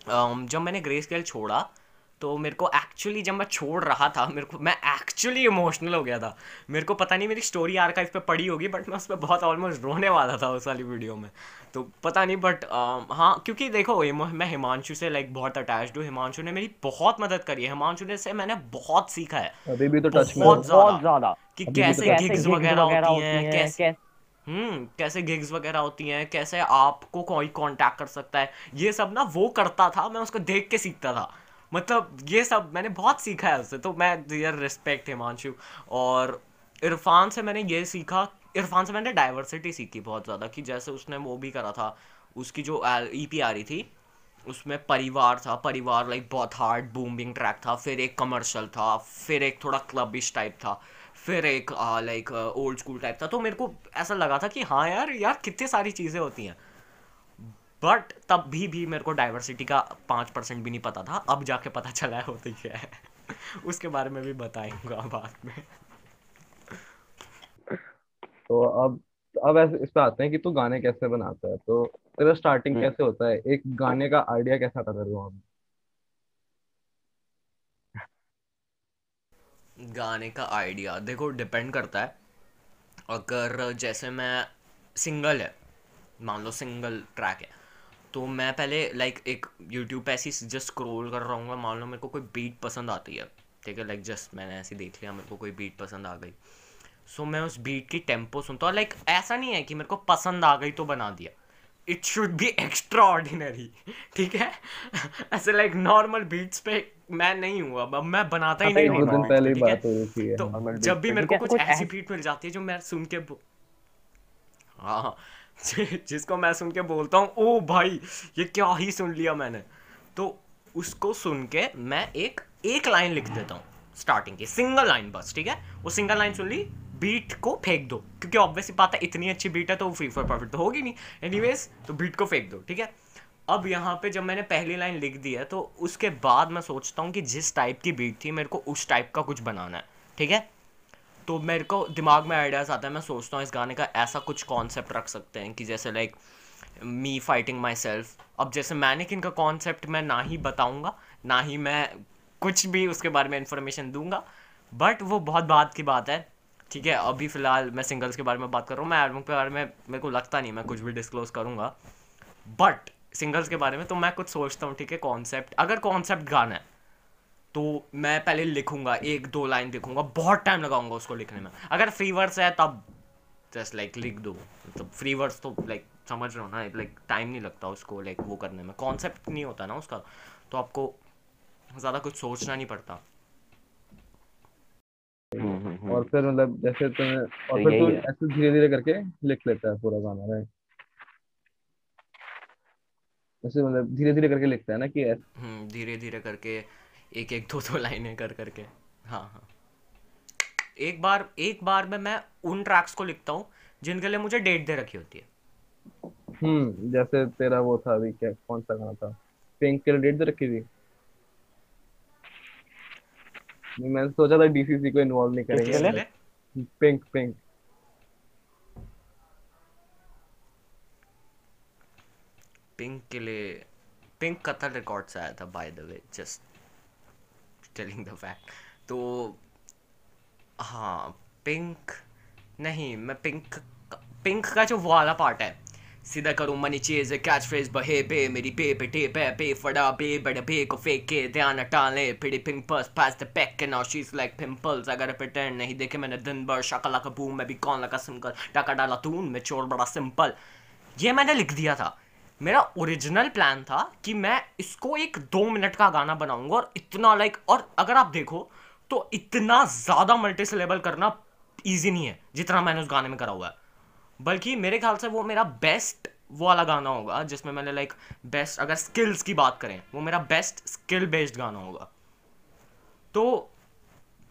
जब मैंने ग्रे स्केल छोड़ा तो मेरे को एक्चुअली जब मैं छोड़ रहा था मेरे को मैं एक्चुअली इमोशनल हो गया था। मेरे को पता नहीं मेरी स्टोरी आर्काइव पे पड़ी होगी बट मैं उस पर बहुत ऑलमोस्ट रोने वाला था उस वाली वीडियो में। तो पता नहीं बट हाँ क्योंकि देखो मैं हिमांशु से लाइक बहुत अटैच्ड हूँ। हिमांशु ने मेरी बहुत मदद करी है। हिमांशु ने से मैंने बहुत सीखा है। अभी भी तो टच में बहुत ज़्यादा। कि कैसे गिग्स gigs वगैरह होती हैं कैसे हम्म कैसे गिग्स वगैरह होती हैं कैसे आपको कोई कांटेक्ट कर सकता है। ये सब ना वो करता था मैं उसको देख के सीखता था। मतलब ये सब मैंने बहुत सीखा है उससे तो मैं डियर रिस्पेक्ट हिमांशु। और इरफान से मैंने ये सीखा इरफान से मैंने डाइवर्सिटी सीखी बहुत ज़्यादा कि जैसे उसने वो भी करा था उसकी जो ईपी आ रही थी उसमें परिवार था परिवार लाइक बहुत हार्ड बूमिंग ट्रैक था फिर एक कमर्शियल था फिर एक थोड़ा क्लबिश टाइप था। फिर एक लाइक ओल्ड स्कूल टाइप था। तो मेरे को ऐसा लगा था कि हाँ यार यार कितनी सारी चीज़ें होती हैं। बट तब भी भी मेरे को डाइवर्सिटी का पाँच परसेंट भी नहीं पता था। अब जाके पता चला है होती क्या है। [LAUGHS] उसके बारे में भी बताएँगा बाद में। तो अब अब ऐसे इस पे आते हैं कि तू गाने कैसे बनाता है? तो तेरा स्टार्टिंग हम्म। कैसे होता है? एक गाने का आइडिया कैसा आता तेरे को गाने का आइडिया देखो डिपेंड करता है। अगर जैसे मैं सिंगल है मान लो सिंगल ट्रैक है तो मैं पहले लाइक एक यूट्यूब पे ऐसी जस्ट स्क्रोल कर रहा हूँ मान लो मेरे को कोई बीट पसंद आती है ठीक है? लाइक जस्ट मैंने ऐसे देख लिया मेरे को कोई बीट पसंद आ गई। सो so, मैं उस बीट की टेंपो सुनता हूँ लाइक ऐसा नहीं है कि मेरे को पसंद आ गई तो बना दिया। It should be extraordinary ठीक है? [LAUGHS] ऐसे लाइक नॉर्मल बीट्स पे मैं नहीं हूँ अब मैं बनाता ही नहीं हूँ दिन पहले beats पे, ही ठीक है? बात हो रही थी तो जब भी मेरे को कुछ ऐसी बीट मिल जाती है जो मैं सुन के हाँ जिसको मैं सुन के बोलता हूँ ओ भाई ये क्या ही सुन लिया मैंने? तो उसको सुन के मैं एक एक लाइन लिख देता हूँ स्टार्टिंग की सिंगल लाइन बस ठीक है? वो सिंगल लाइन सुन ली बीट को फेंक दो क्योंकि ऑब्वियसली बात है इतनी अच्छी बीट है तो फ्री फॉर प्रॉफिट तो होगी नहीं। एनीवेज तो बीट को फेंक दो ठीक है? अब यहाँ पे जब मैंने पहली लाइन लिख दी है तो उसके बाद मैं सोचता हूँ कि जिस टाइप की बीट थी, मेरे को उस टाइप का कुछ बनाना है, ठीक है? तो मेरे को दिमाग में आइडियाज़ आता है, मैं सोचता हूँ इस गाने का ऐसा कुछ कॉन्सेप्ट रख सकते हैं कि जैसे like me fighting myself अब जैसे मैंने किन का कॉन्सेप्ट मैं ना ही बताऊँगा, ना ही मैं कुछ भी उसके बारे में इंफॉर्मेशन दूँगा बट वो बहुत बात की बात है, ठीक है? अभी फ़िलहाल मैं सिंगल्स के बारे में बात कर रहा हूँ, मैं एल्बम के बारे में मेरे को लगता नहीं मैं कुछ भी डिस्क्लोज करूँगा बट सिंगल्स के बारे में तो मैं कुछ सोचता हूँ ठीक है कॉन्सेप्ट अगर कॉन्सेप्ट गाना है तो मैं पहले लिखूँगा एक दो लाइन लिखूँगा बहुत टाइम लगाऊँगा उसको लिखने में। अगर फ्री वर्ड्स है तब जस्ट लाइक लिख दो। मतलब फ्री वर्ड्स तो लाइक समझ रहे हो ना लाइक टाइम नहीं लगता उसको लाइक वो करने में। कॉन्सेप्ट नहीं होता ना उसका तो आपको ज़्यादा कुछ सोचना नहीं पड़ता। हम्म, हम्म, हम्म। और फिर मतलब जैसे तुम्हें और फिर तू ऐसे धीरे धीरे करके लिख लेता है पूरा गाना राइट जैसे मतलब धीरे धीरे करके लिखता है ना कि ऐसे हम्म धीरे धीरे करके एक एक दो दो लाइनें कर करके। हाँ हाँ। एक बार एक बार में मैं उन ट्रैक्स को लिखता हूँ जिनके लिए मुझे डेट दे रखी होती है। हम्म जैसे तेरा वो था अभी क्या कौन सा गाना था? पिंक के लिए डेट दे रखी थी? मैंने सोचा था डीसीसी को इन्वॉल्व नहीं करेंगे। पिंक पिंक के लिए पिंक कतर रिकॉर्ड से आया था by the way just telling the fact तो हाँ पिंक नहीं, मैं पिंक पिंक का जो वाला पार्ट है, सीधा करूँ मनी चीज़ कैच फ्रेज बहे पे मेरी पे पे टे पे पे फड़ा पे बड़े पे को फेंक के ध्यान हटाले फिर पिंपल्स पास द पैक के now she is like pimples अगर प्रिटेंड नहीं देखे मैंने दिन भर, शकला का बूम मैं भी कौन लगा सिंगल टाका डाला तून, मैं चोर, बड़ा सिंपल ये मैंने लिख दिया था। मेरा ओरिजिनल प्लान था कि मैं इसको एक दो मिनट का गाना बनाऊँगा और इतना लाइक और अगर आप देखो तो इतना ज़्यादा मल्टी सिलेबल करना ईजी नहीं है, जितना मैंने उस गाने में करा हुआ है। बल्कि मेरे ख्याल से वो मेरा बेस्ट वो वाला गाना होगा, जिसमें मैंने लाइक बेस्ट अगर स्किल्स की बात करें, वो मेरा बेस्ट स्किल बेस्ड गाना होगा। तो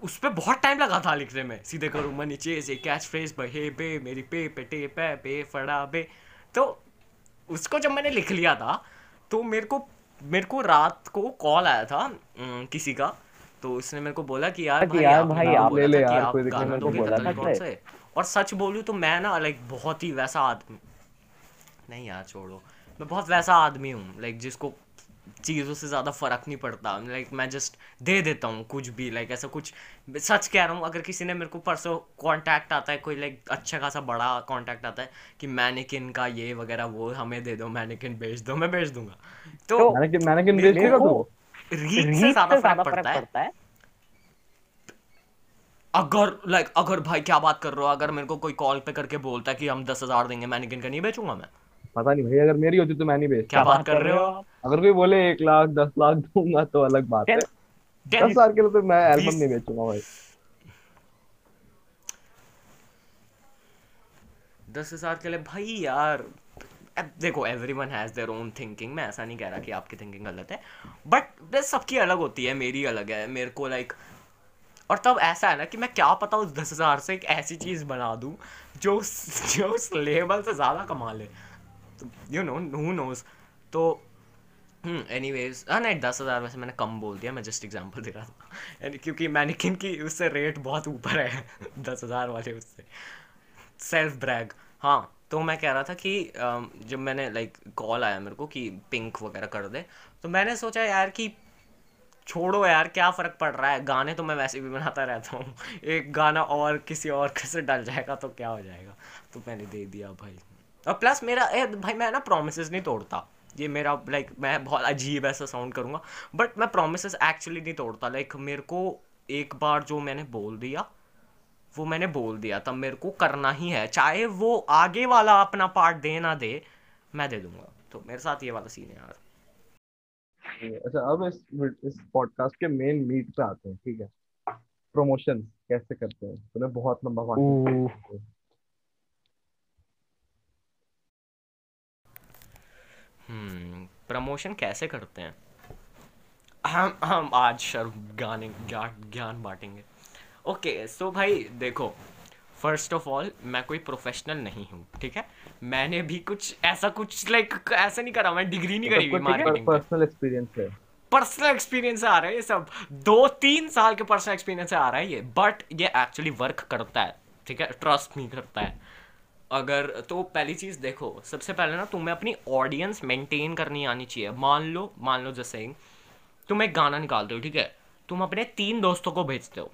उस पर बहुत टाइम लगा था लिखने में। सीधे करूँ मैं नीचे से कैच फ्रेज बहे बे, मेरी पे पे, टे, पे पे, फड़ा बे। तो उसको जब मैंने लिख लिया था तो मेरे को मेरे को रात को कॉल आया था किसी का। तो उसने मेरे को बोला कि यार भाई यार भाई आप ले ले यार, कोई गाना दोगे बोला था। कौन से? और सच बोलूँ तो मैं ना लाइक बहुत ही वैसा आदमी नहीं यार छोड़ो। मैं बहुत वैसा आदमी हूँ लाइक जिसको चीज़ों से ज़्यादा फ़र्क नहीं पड़ता। लाइक मैं जस्ट दे देता हूँ कुछ भी लाइक ऐसा कुछ। सच कह रहा हूँ अगर किसी ने मेरे को परसों कांटेक्ट आता है कोई लाइक अच्छा खासा बड़ा कांटेक्ट आता है कि मैनिकिन का ये वगैरह वो हमें दे दो मैनिकिन भेज दो मैं भेज दूँगा। तो मैंने मैंने मेरे भेज देगा तू रीच से ज़्यादा फ़र्क पड़ता है। पड़ता है। अगर लाइक अगर भाई क्या बात कर रहे हो अगर मेरे को कोई कॉल पे करके बोलता है कि हम दस हज़ार देंगे मैनिकिन का नहीं बेचूँगा मैं। पता नहीं भाई अगर मेरी होती तो मैं नहीं भेजता। क्या बात कर रहे हो अगर कोई बोले एक लाख दस लाख दूँगा तो अलग बात है। दस हज़ार के लिए तो मैं एल्बम नहीं बेचूँगा भाई। दस हज़ार के लिए भाई यार देखो everyone has their own thinking मैं ऐसा नहीं कह रहा कि आपकी थिंकिंग गलत है बट सबकी अलग होती है मेरी अलग है मेरे को लाइक और तब ऐसा है ना कि मैं क्या पता उस दस हज़ार से एक ऐसी चीज़ बना दूँ जो जो उस लेवल से ज़्यादा कमा ले। यू नो हु नोज़ तो एनी वेज हाँ नहीं, दस हज़ार वैसे मैंने कम बोल दिया, मैं जस्ट एग्ज़ाम्पल दे रहा था। And क्योंकि मैनिकिन की उससे रेट बहुत ऊपर है, [LAUGHS] दस हज़ार वाले उससे। सेल्फ ब्रैग हाँ तो मैं कह रहा था कि जब मैंने लाइक कॉल आया मेरे को कि पिंक वगैरह कर दे तो मैंने सोचा यार कि छोड़ो यार, क्या फ़र्क पड़ रहा है? गाने तो मैं वैसे भी बनाता रहता हूँ। एक गाना और किसी और से डल जाएगा तो क्या हो जाएगा? तो मैंने दे दिया भाई। और प्लस मेरा ए, भाई मैं ना प्रोमिस नहीं तोड़ता। ये मेरा लाइक like, मैं बहुत अजीब ऐसा साउंड करूँगा। बट मैं प्रोमिस एक्चुअली नहीं तोड़ता। लाइक like, मेरे को एक बार जो मैंने बोल दिया वो मैंने बोल दिया। तब मेरे को करना ही है। चाहे वो आगे वाला अपना पार्ट दे ना दे मैं दे दूँगा। तो मेरे साथ ये वाला सीन है यार। अच्छा अब इस इस पॉडकास्ट के मेन मीट पे आते हैं ठीक है? प्रमोशन कैसे करते हैं? तूने बहुत लंबा भाषण ऊ, हम्म प्रमोशन कैसे करते हैं? हम हम आज शर्म गाने ज्ञान ज्ञान बांटेंगे। ओके सो भाई देखो फ़र्स्ट ऑफ़ ऑल मैं कोई प्रोफेशनल नहीं हूँ ठीक है? मैंने भी कुछ ऐसा कुछ लाइक ऐसा नहीं करा मैं डिग्री नहीं करी हुई मार्केटिंग पर्सनल एक्सपीरियंस है। पर्सनल एक्सपीरियंस से आ रहा है ये सब। दो तीन साल के पर्सनल एक्सपीरियंस से आ रहा है ये बट ये एक्चुअली वर्क करता है ठीक है? ट्रस्ट नहीं करता है। अगर तो पहली चीज़ देखो, सबसे पहले ना तुम्हें अपनी ऑडियंस मेंटेन करनी आनी चाहिए। मान लो मान लो जैसे, तुम एक गाना निकालते हो, ठीक है? तुम अपने तीन दोस्तों को भेजते हो,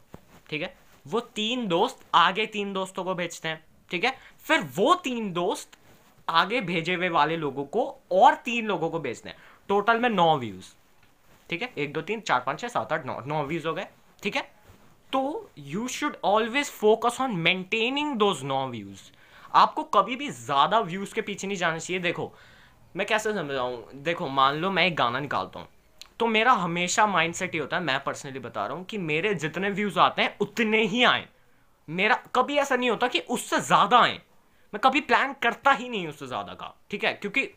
ठीक है? वो तीन दोस्त आगे तीन दोस्तों को भेजते हैं, ठीक है? फिर वो तीन दोस्त आगे भेजे हुए वाले लोगों को और तीन लोगों को भेजते हैं। टोटल में नौ व्यूज़ ठीक है? एक, दो, तीन, चार, पाँच छः सात, आठ, नौ नौ व्यूज़ हो गए, ठीक है? तो you should always focus on maintaining those now views आपको कभी भी ज़्यादा व्यूज़ के पीछे नहीं जाना चाहिए। देखो, मैं कैसे समझाऊँ देखो, मान लो मैं एक गाना निकालता हूँ। तो मेरा हमेशा माइंड सेट ये होता है, मैं पर्सनली बता रहा हूँ कि मेरे जितने व्यूज़ आते हैं, उतने ही आए। मेरा कभी ऐसा नहीं होता कि उससे ज़्यादा आए। मैं कभी प्लान करता ही नहीं उससे ज़्यादा का, ठीक है? क्योंकि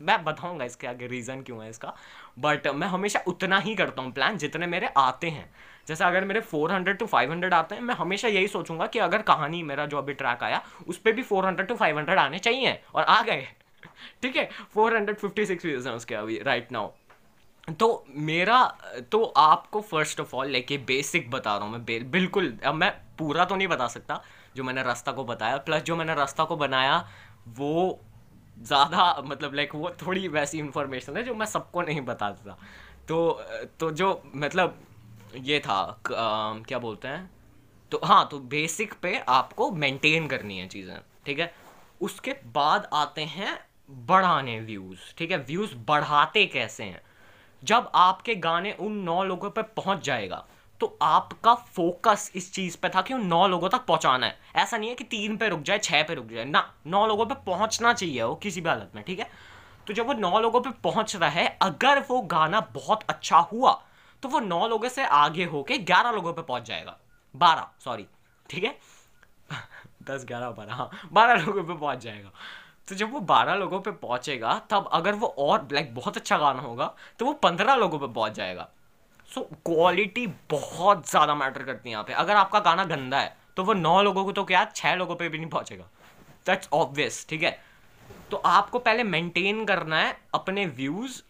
मैं बताऊँगा इसके आगे रीजन क्यों है इसका। बट मैं हमेशा उतना ही करता हूँ प्लान जितने मेरे आते हैं। जैसे अगर मेरे 400 टू 500 आते हैं, मैं हमेशा यही सोचूँगा कि अगर कहानी मेरा जो अभी ट्रैक आया, उस पर भी 400 टू 500 आने चाहिए और आ गए। [LAUGHS] ठीक है? 456 व्यूज़ हैं उसके अभी राइट नाउ तो मेरा तो आपको फ़र्स्ट ऑफ़ ऑल लाइक ये बेसिक बता रहा हूँ मैं बिल्कुल, अब मैं पूरा तो नहीं बता सकता, जो मैंने रास्ता को बताया प्लस जो मैंने रास्ता को बनाया, वो ज़्यादा मतलब लाइक वो थोड़ी वैसी इंफॉर्मेशन है जो मैं सबको नहीं बताता तो तो जो मतलब ये था क, आ, क्या बोलते हैं? तो हाँ तो बेसिक पे आपको मेंटेन करनी है चीज़ें ठीक है? उसके बाद आते हैं बढ़ाने व्यूज़ ठीक है? व्यूज़ बढ़ाते कैसे हैं? जब आपके गाने उन नौ लोगों पर पहुँच जाएगा तो आपका फोकस इस चीज़ पे था कि उन नौ लोगों तक पहुंचाना है। ऐसा नहीं है कि तीन पे रुक जाए, छह पे रुक जाए। ना, नौ लोगों पे पहुँचना चाहिए वो किसी भी हालत में, ठीक है? तो जब वो नौ लोगों पे पहुँच रहा है, अगर वो गाना बहुत अच्छा हुआ तो वो नौ लोगों से आगे होके ग्यारह लोगों पे पहुँच जाएगा। बारह सॉरी ठीक है? [LAUGHS] दस, ग्यारह, बारह हाँ बारह लोगों पे पहुँच जाएगा। तो जब वो बारह लोगों पे पहुंचेगा, तब अगर वो और ब्लैक बहुत अच्छा गाना होगा तो वो पंद्रह लोगों पे पहुँच जाएगा। सो क्वालिटी बहुत ज़्यादा मैटर करती है यहाँ पे। अगर आपका गाना गंदा है तो वो नौ लोगों को तो क्या छः लोगों पे भी नहीं पहुंचेगा। दैट्स ऑब्वियस ठीक है? तो आपको पहले मेंटेन करना है अपने व्यूज़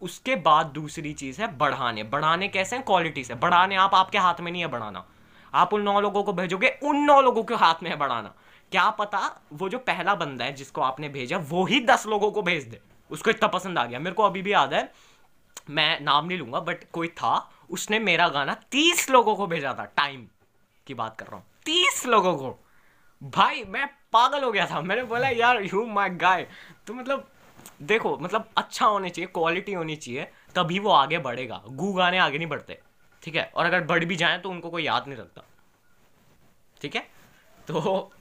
उसके बाद दूसरी चीज़ है बढ़ाने। बढ़ाने कैसे हैं? क्वालिटी से। बढ़ाने आप आपके हाथ में नहीं है बढ़ाना। आप उन नौ लोगों को भेजोगे, उन नौ लोगों के हाथ में है बढ़ाना। क्या पता वो जो पहला बंदा है जिसको आपने भेजा, वो ही दस लोगों को भेज दे। उसको इतना पसंद आ गया। मेरे को अभी भी याद है मैं नाम नहीं लूँगा बट कोई था, उसने मेरा गाना तीस लोगों को भेजा था टाइम की बात कर रहा हूँ। तीस लोगों को। भाई, मैं पागल हो गया था। मैंने बोला, यार यू माई गाय तो मतलब देखो मतलब अच्छा होने चाहिए क्वालिटी होनी चाहिए, तभी वो आगे बढ़ेगा। गू गाने आगे नहीं बढ़ते, ठीक है? और अगर बढ़ भी जाए तो उनको कोई याद नहीं रखता। ठीक है? तो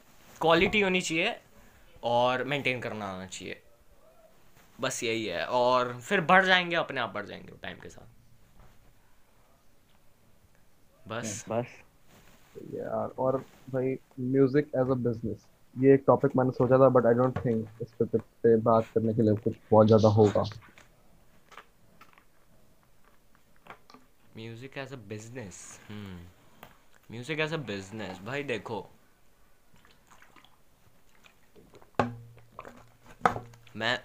क्वालिटी होनी चाहिए और मेंटेन करना आना चाहिए। बस यही है। और फिर बढ़ जाएँगे अपने आप बढ़ जाएँगे टाइम के साथ। बस। बस। यार। और भाई म्यूज़िक एज अ बिज़नेस ये एक टॉपिक मैंने सोचा था बट आई डोंट थिंक इस पे, पे, बात करने के लिए कुछ बहुत ज़्यादा होगा। Music as a business music as a business भाई देखो। मैं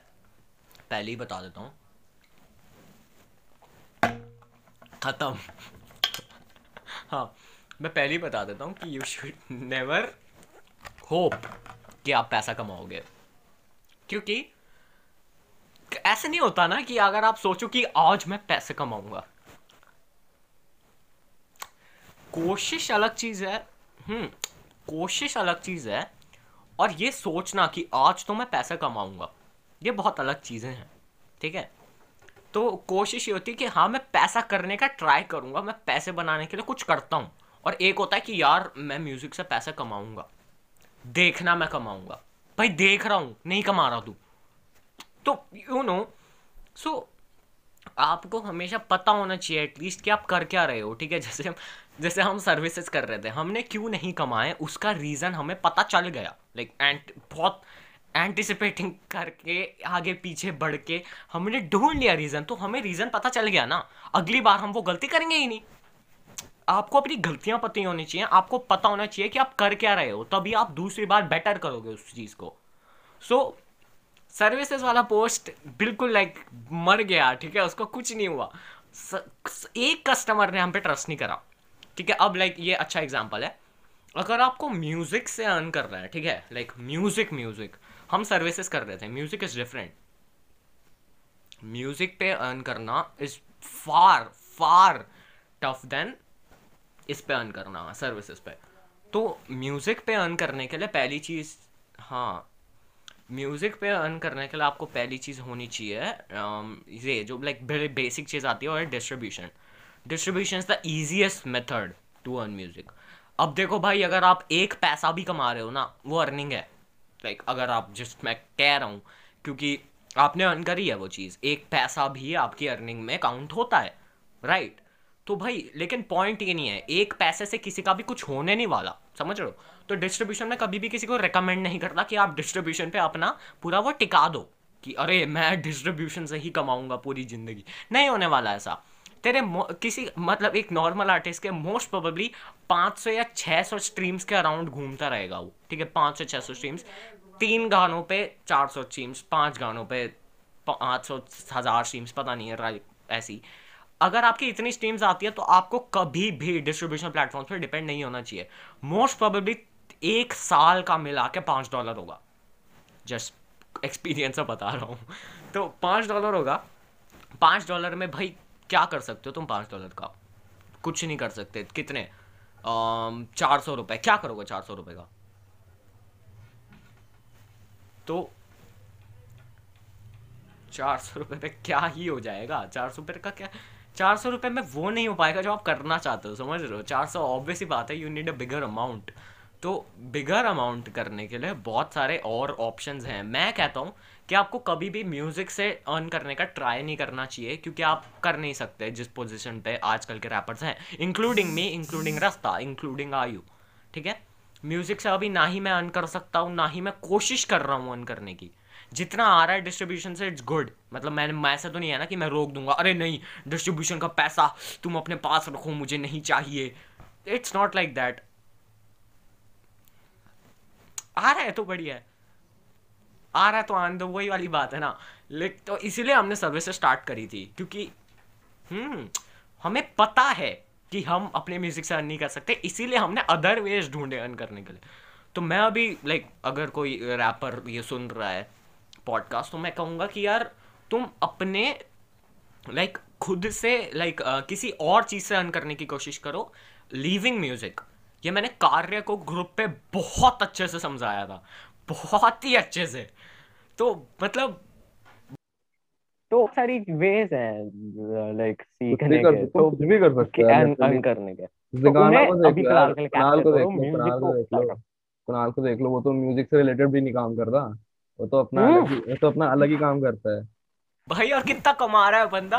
पहले ही बता देता हूँ। खत्म। हाँ मैं पहले ही बता देता हूँ कि यू शुड नेवर होप कि आप पैसा कमाओगे। क्योंकि ऐसे नहीं होता ना कि अगर आप सोचो कि आज मैं पैसे कमाऊँगा। कोशिश अलग चीज़ है हम्म कोशिश अलग चीज़ है, और ये सोचना कि आज तो मैं पैसा कमाऊँगा। ये बहुत अलग चीज़ें हैं, ठीक है? तो कोशिश ये होती है कि हाँ मैं पैसा करने का ट्राई करूँगा, मैं पैसे बनाने के लिए कुछ करता हूँ। और एक होता है कि यार, मैं म्यूज़िक से पैसा कमाऊँगा, देखना मैं कमाऊँगा। भाई, देख रहा हूँ, नहीं कमा रहा तू। तो यू नो सो आपको हमेशा पता होना चाहिए एटलीस्ट कि आप कर क्या रहे हो, ठीक है? [LAUGHS] जैसे हम जैसे हम सर्विसेज़ कर रहे थे, हमने क्यों नहीं कमाए, उसका रीज़न हमें पता चल गया। लाइक एंड बहुत एंटिसिपेटिंग करके आगे पीछे बढ़ के हमने ढूंढ लिया रीज़न तो हमें रीज़न पता चल गया ना। अगली बार हम वो गलती करेंगे ही नहीं। आपको अपनी गलतियाँ पता होनी चाहिए आपको पता होना चाहिए कि आप कर क्या रहे हो तभी आप दूसरी बार बेटर करोगे उस चीज़ को। सो so, सर्विसेज़ वाला पोस्ट बिल्कुल लाइक मर गया ठीक है? उसको कुछ नहीं हुआ। स, एक कस्टमर ने हम पे ट्रस्ट नहीं करा। ठीक है? अब लाइक ये अच्छा एग्ज़ाम्पल है। अगर आपको म्यूज़िक से अर्न कर रहा है ठीक है? लाइक म्यूज़िक म्यूज़िक हम सर्विसेज़ कर रहे थे। म्यूज़िक इज़ डिफरेंट म्यूज़िक पे अर्न करना is far far tough than इस पे अर्न करना सर्विसेज़ पे। तो म्यूज़िक पे अर्न करने के लिए पहली चीज़ हाँ म्यूज़िक पे अर्न करने के लिए आपको पहली चीज़ होनी चाहिए ये जो लाइक बेसिक चीज़ आती है, और distribution distribution is the easiest method to earn music अब देखो भाई, अगर आप एक पैसा भी कमा रहे हो ना, वो अर्निंग है। लाइक अगर आप जिस मैं कह रहा हूँ, क्योंकि आपने अर्न करी है वो चीज़। एक पैसा भी आपकी अर्निंग में काउंट होता है राइट तो भाई, लेकिन पॉइंट ये नहीं है। एक पैसे से किसी का भी कुछ होने नहीं वाला, समझ रहे हो? तो डिस्ट्रीब्यूशन में कभी भी किसी को रिकमेंड नहीं करता कि आप डिस्ट्रीब्यूशन पे अपना पूरा वो टिका दो कि अरे, मैं डिस्ट्रीब्यूशन से ही कमाऊँगा पूरी ज़िंदगी। नहीं होने वाला ऐसा। तेरे किसी मतलब एक नॉर्मल आर्टिस्ट के मोस्ट प्रोबेबली 500 या 600 स्ट्रीम्स के अराउंड घूमता रहेगा वो, ठीक है? 500 600 स्ट्रीम्स तीन गानों पे 400 स्ट्रीम्स पाँच गानों पे पाँच सौ, हज़ार स्ट्रीम्स पता नहीं है ऐसी। अगर आपकी इतनी स्ट्रीम्स आती है तो आपको कभी भी डिस्ट्रीब्यूशन प्लेटफॉर्म पर डिपेंड नहीं होना चाहिए। मोस्ट प्रोबेबली एक साल का मिला के पाँच डॉलर होगा। जस्ट एक्सपीरियंस बता रहा हूँ। तो पाँच डॉलर होगा। पाँच डॉलर में भाई क्या कर सकते हो तुम पाँच डॉलर का? कुछ नहीं कर सकते। कितने? चार सौ रुपये क्या करोगे चार सौ रुपये का? तो चार सौ रुपये पे क्या ही हो जाएगा? चार सौ रुपये का क्या? चार सौ रुपये में वो नहीं हो पाएगा जो आप करना चाहते हो, समझ रहे हो? चार सौ ऑब्वियस ही बात है you need a bigger amount तो बिगर अमाउंट करने के लिए बहुत सारे और ऑप्शंस हैं। मैं कहता हूँ कि आपको कभी भी म्यूज़िक से अर्न करने का ट्राई नहीं करना चाहिए, क्योंकि आप कर नहीं सकते जिस पोजीशन पे आजकल के रैपर्स हैं including me including Raasta including Aayu ठीक है? म्यूज़िक से अभी ना ही मैं अर्न कर सकता हूँ, ना ही मैं कोशिश कर रहा हूँ अर्न करने की। जितना आ रहा है डिस्ट्रीब्यूशन से इट्स गुड मतलब मैंने ऐसा तो नहीं है ना कि मैं रोक दूँगा, अरे नहीं डिस्ट्रीब्यूशन का पैसा तुम अपने पास रखो, मुझे नहीं चाहिए। इट्स नॉट लाइक दैट आ रहा है तो बढ़िया है। आ रहा है तो आन दो वही वाली बात है ना। लेकिन तो इसीलिए हमने सर्विस स्टार्ट करी थी, क्योंकि हम्म हमें पता है कि हम अपने म्यूज़िक से अर्न नहीं कर सकते, इसीलिए हमने अदर वेज ढूंढे अर्न करने के लिए। तो मैं अभी लाइक अगर कोई रैपर ये सुन रहा है पॉडकास्ट तो मैं कहूँगा कि यार, तुम अपने लाइक खुद से लाइक किसी और चीज़ से अर्न करने की कोशिश करो लिविंग म्यूज़िक ये मैंने कार्य को ग्रुप पे बहुत अच्छे से समझाया था, बहुत ही अच्छे से। तो मतलब तो सारी वेज है लाइक सीखने के तो कुछ भी कर सकते हैं अर्न करने के। तो गाना को देख लो कुणाल को देख लो कुणाल को देख लो। कुणाल को देख लो वो तो म्यूज़िक से रिलेटेड भी नहीं काम करता। वो तो अपना वो तो अपना अलग ही काम करता है। भाई और कितना कमा रहा है बंदा?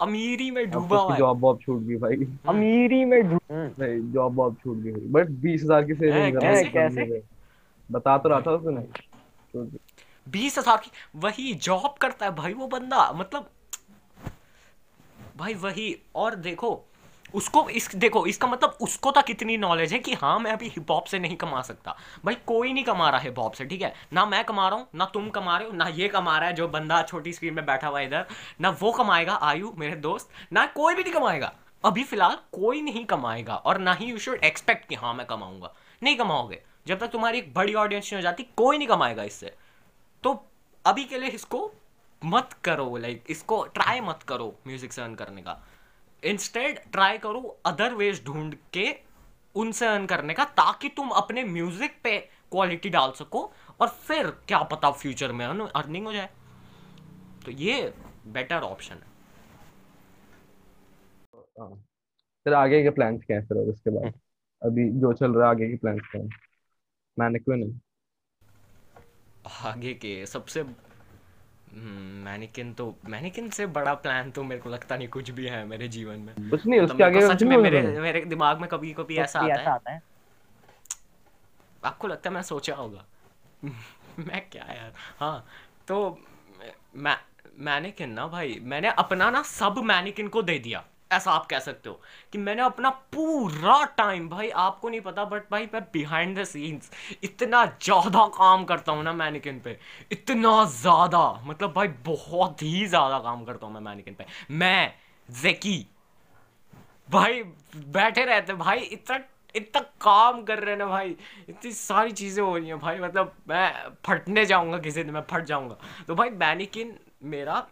अमीरी में डूबा हुआ है। जॉब वॉब छूट गई भाई। [LAUGHS] अमीरी में नहीं जॉब वॉब छूट गई। बट बीस हज़ार की सेविंग कर रहा है कैसे बता तो रहा था उसने। बीस हज़ार की, वही जॉब करता है भाई वो बंदा मतलब भाई वही, और देखो, उसको इस, देखो, इसका मतलब उसको तक इतनी नॉलेज है कि हाँ मैं अभी हिप हॉप से नहीं कमा सकता। भाई कोई नहीं कमा रहा है हिप हॉप से, ठीक है? ना मैं कमा रहा हूँ, ना तुम कमा रहे हो, ना ये कमा रहा है जो बंदा छोटी स्क्रीन में बैठा हुआ इधर, ना वो कमाएगा, आयु, मेरे दोस्त, ना कोई भी नहीं कमाएगा। अभी फ़िलहाल कोई नहीं कमाएगा, और ना ही यू शुड एक्सपेक्ट कि हाँ मैं कमाऊँगा। नहीं कमाओगे, जब तक तुम्हारी एक बड़ी ऑडियंस नहीं हो जाती, कोई नहीं कमाएगा इससे। तो अभी के लिए इसको मत करो लाइक इसको ट्राई मत करो म्यूज़िक से अर्न करने का। इंस्टेड ट्राई करो अदर वेज ढूंढ के उनसे अर्न करने का ताकि तुम अपने म्यूज़िक पे क्वालिटी डाल सको और फिर क्या पता फ्यूचर में अर्निंग हो जाए। तो ये बेटर ऑप्शन है। हाँ। फिर आगे के प्लान्स क्या है फिर उसके बाद? अभी जो चल रहा है आगे के प्लान्स क्या है? मैंने क्यों नहीं? आगे के सबसे मैनिकिन तो मैनिकिन से बड़ा प्लान तो मेरे को लगता नहीं कुछ भी है मेरे जीवन में। कुछ नहीं उसके आगे सच में मेरे मेरे दिमाग में कभी कभी ऐसा आता, आता है। आपको लगता है मैं सोचा होगा? [LAUGHS] मैं क्या यार? हाँ तो मैं मैनिकिन ना भाई मैंने अपना ना सब मैनिकिन को दे दिया। ऐसा आप कह सकते हो कि मैंने अपना पूरा टाइम भाई, आपको नहीं पता बट भाई, मैं बिहाइंड द सीन्स इतना ज़्यादा काम करता हूँ ना मैनिकिन पे। इतना ज़्यादा मतलब भाई, बहुत ही ज़्यादा काम करता हूँ मैं मैनिकिन पे। मैं जेकी भाई, बैठे रहते भाई, इतना इतना काम कर रहे हैं ना भाई, इतनी सारी चीज़ें हो रही हैं, भाई मतलब मैं फटने जाऊँगा किसी दिन, मैं फट जाऊँगा। तो भाई मैनिकिन मेरा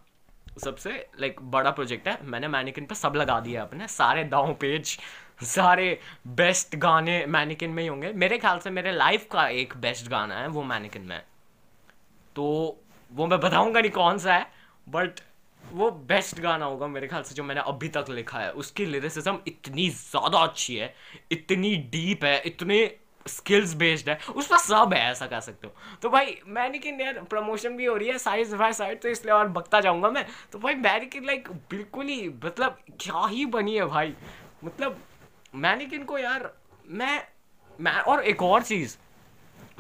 सबसे लाइक बड़ा प्रोजेक्ट है। मैंने मैनिकिन पे सब लगा दिया अपने। सारे दाव पेज, सारे बेस्ट गाने मैनिकिन में ही होंगे। मेरे ख्याल से मेरे लाइफ का एक बेस्ट गाना है वो मैनिकिन में। तो वो मैं बताऊँगा नहीं कौन सा है बट वो बेस्ट गाना होगा मेरे ख्याल से जो मैंने अभी तक लिखा है। उसकी लिरिसिज्म इतनी ज़्यादा अच्छी है, इतनी डीप है, इतने स्किल्स बेस्ड है, उस पर सब है, ऐसा कह सकते हो। तो भाई मैनिकिन यार प्रमोशन भी हो रही है साइड बाय साइड तो इसलिए और बकता जाऊँगा मैं। तो भाई मैनिकिन लाइक बिल्कुल ही मतलब क्या ही बनी है भाई। मतलब मैनिकिन को यार, मैं मैं, और एक और चीज़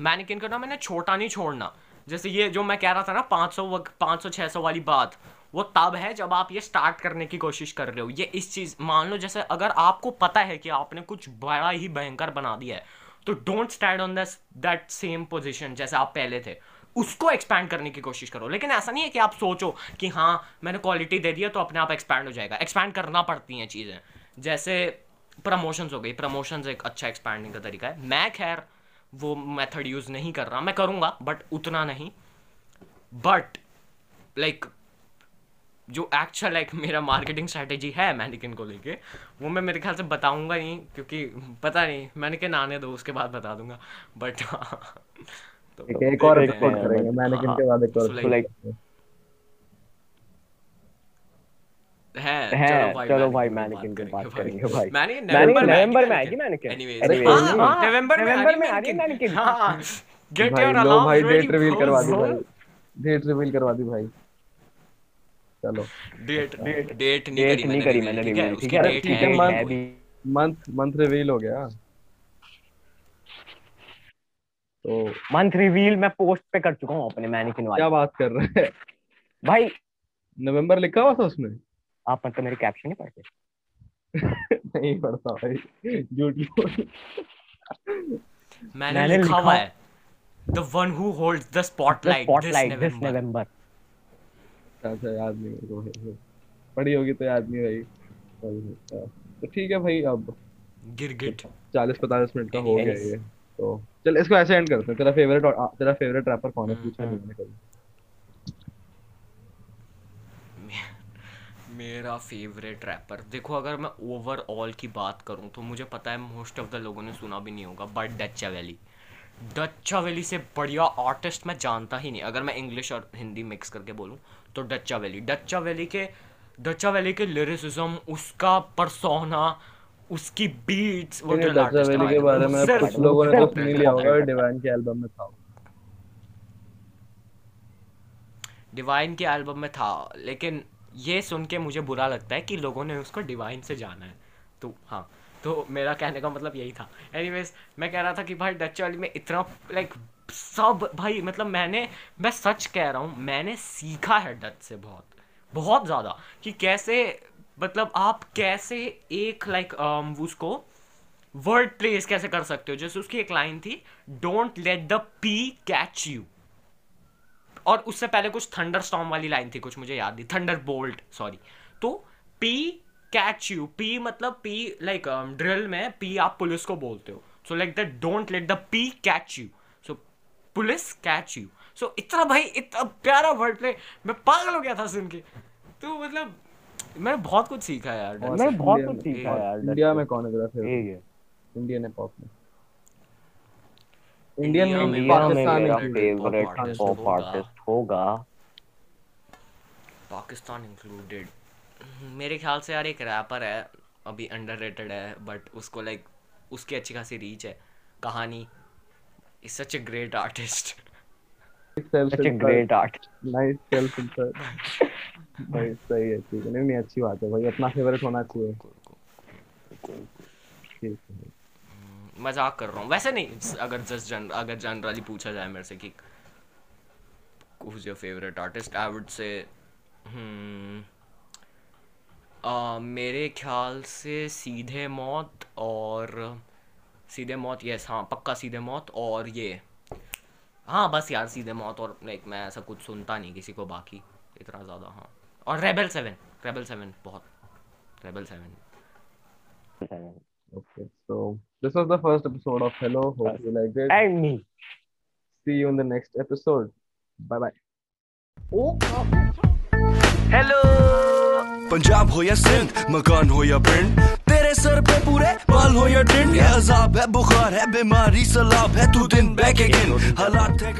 मैनिकिन को ना, मैंने छोटा नहीं छोड़ना। जैसे ये जो मैं कह रहा था ना 500 500 600 वाली बात, वो तब है जब आप ये स्टार्ट करने की कोशिश कर रहे हो। ये इस चीज़, मान लो जैसे अगर आपको पता है कि आपने कुछ बड़ा ही भयंकर बना दिया है तो डोंट स्टैंड ऑन दस दैट सेम पोजिशन जैसे आप पहले थे। उसको एक्सपैंड करने की कोशिश करो। लेकिन ऐसा नहीं है कि आप सोचो कि हाँ मैंने क्वालिटी दे दिया तो अपने आप एक्सपैंड हो जाएगा। एक्सपैंड करना पड़ती हैं चीज़ें। जैसे प्रमोशंस हो गई। प्रमोशंस एक अच्छा एक्सपैंडिंग का तरीका है। मैं खैर वो मेथड यूज़ नहीं कर रहा। मैं करूँगा बट उतना नहीं। बट लाइक like, जो एक्चुअल लाइक मेरा मार्केटिंग स्ट्रेटेजी है मैनिकिन को लेके वो मैं मेरे ख्याल से बताऊँगा नहीं क्योंकि पता नहीं मैनिकिन आने दो उसके बाद बता दूँगा बट तो एक और एक्सपोर्ट करेंगे मैनिकिन के बाद एक और लाइक है है चलो भाई मैनिकिन की बात करेंगे। भाई मैनिकिन नवंबर में आएगी मैनिकिन एनीवेज हाँ, नवंबर में नवंबर में आ रही मैनिकिन हाँ। गेट योर अलार्म भाई डेट रिवील करवा दी भाई। डेट रिवील करवा दी भाई। चलो। डेट डेट नहीं डेट करी नहीं करी मैंने ठीक है रिवील ठीक उसकी है। डेट ठीक है, मान- भी मंथ मंथ रिवील हो गया। तो मंथ रिवील मैं पोस्ट पे कर चुका हूँ अपने मैनिकिन वाले। क्या बात कर रहे हैं? भाई। नवंबर लिखा हुआ था उसमें? आप मतलब मेरे कैप्शन नहीं पढ़ते? [LAUGHS] नहीं पढ़ता भाई। झूठ बोल मैंने मैंने लिखा हुआ है। The one who holds the spotlight this November अच्छा याद नहीं मेरे को भाई पढ़ी होगी तो याद नहीं भाई हाँ, तो ठीक है भाई अब गिरगिट चालीस पैंतालीस मिनट का हो गया ये तो चल इसको ऐसे एंड करते हैं। तेरा फेवरेट तेरा फेवरेट रैपर कौन है? पूछा नहीं मैंने कभी। मेरा फेवरेट रैपर देखो अगर मैं ओवरऑल की बात करूँ तो मुझे पता है मोस्ट ऑफ़ द लोगों ने सुना भी नहीं होगा बट डच्चा वैली डच्चा वैली से बढ़िया आर्टिस्ट मैं जानता ही नहीं। अगर मैं इंग्लिश और हिंदी मिक्स करके बोलूँ तो डच्चा वैली। डच्चा वैली के डच्चा वैली के लिरिसिज्म उसका परसोना उसकी बीट्स वो मैंने drill डचा artist है वैली के बारे में सिर्फ- कुछ लोगों ने तो सुन लिया होगा डिवाइन के एल्बम में था डिवाइन के एल्बम में था लेकिन ये सुन के मुझे बुरा लगता है कि लोगों ने उसको डिवाइन से जाना है। तो हाँ तो मेरा कहने का मतलब यही था। एनीवेज मैं कह रहा था कि भाई डच वाली में इतना लाइक सब भाई मतलब मैंने मैं सच कह रहा हूँ मैंने सीखा है डच से बहुत बहुत ज़्यादा कि कैसे मतलब आप कैसे एक लाइक like, उसको वर्ड प्लेस कैसे कर सकते हो? जैसे उसकी एक लाइन थी don't let the P catch you और उससे पहले कुछ थंडर स्टॉम वाली लाइन थी कुछ मुझे याद नहीं थंडर बोल्ट सॉरी तो पी कैच यू पी मतलब पी लाइक ड्रिल में पी आप पुलिस को बोलते हो. So like that don't let the P catch you police catch you so इतना भाई इतना प्यारा वर्ड प्ले मैं पागल हो गया था सुन के। तो मतलब मैंने बहुत कुछ सीखा है यार मैंने बहुत कुछ सीखा है यार इंडिया में कौन है तेरा फेवरेट इंडियन हिप हॉप में। इंडियन में में में पाकिस्तान मेरा फेवरेट पॉप आर्टिस्ट होगा। पाकिस्तान इंक्लूडेड मेरे ख्याल से यार एक रैपर है अभी अंडररेटेड है बट उसको लाइक उसकी अच्छी खासी रीच है। कहानी is such a great artist such a great art nice self insert भाई सही है ठीक है। नहीं नहीं अच्छी बात है भाई अपना फेवरेट होना चाहिए। ठीक है। मज़ाक कर रहा हूँ। वैसे नहीं अगर जस्ट जन अगर जनरली पूछा जाए मेरे से कि who's your favorite artist I would say hmm, uh, मेरे ख्याल से सीधे मौत और सीधे मौत यस हाँ पक्का सीधे मौत और ये हाँ बस यार सीधे मौत और लाइक मैं ऐसा कुछ सुनता नहीं किसी को बाकी इतना ज़्यादा हाँ और रेबल सेवन रेबल सेवन बहुत rebel seven Okay, so this was the first episode of Hello. Hope you liked it. And me See you in the next episode. Bye bye. Punjab हो या सिंध मकान हो या पिंड सर पे पूरे बाल हो या टिंड है अजाब, है बुखार, है बीमारी, सलाब, है तू दिन बैक अगेन हालात है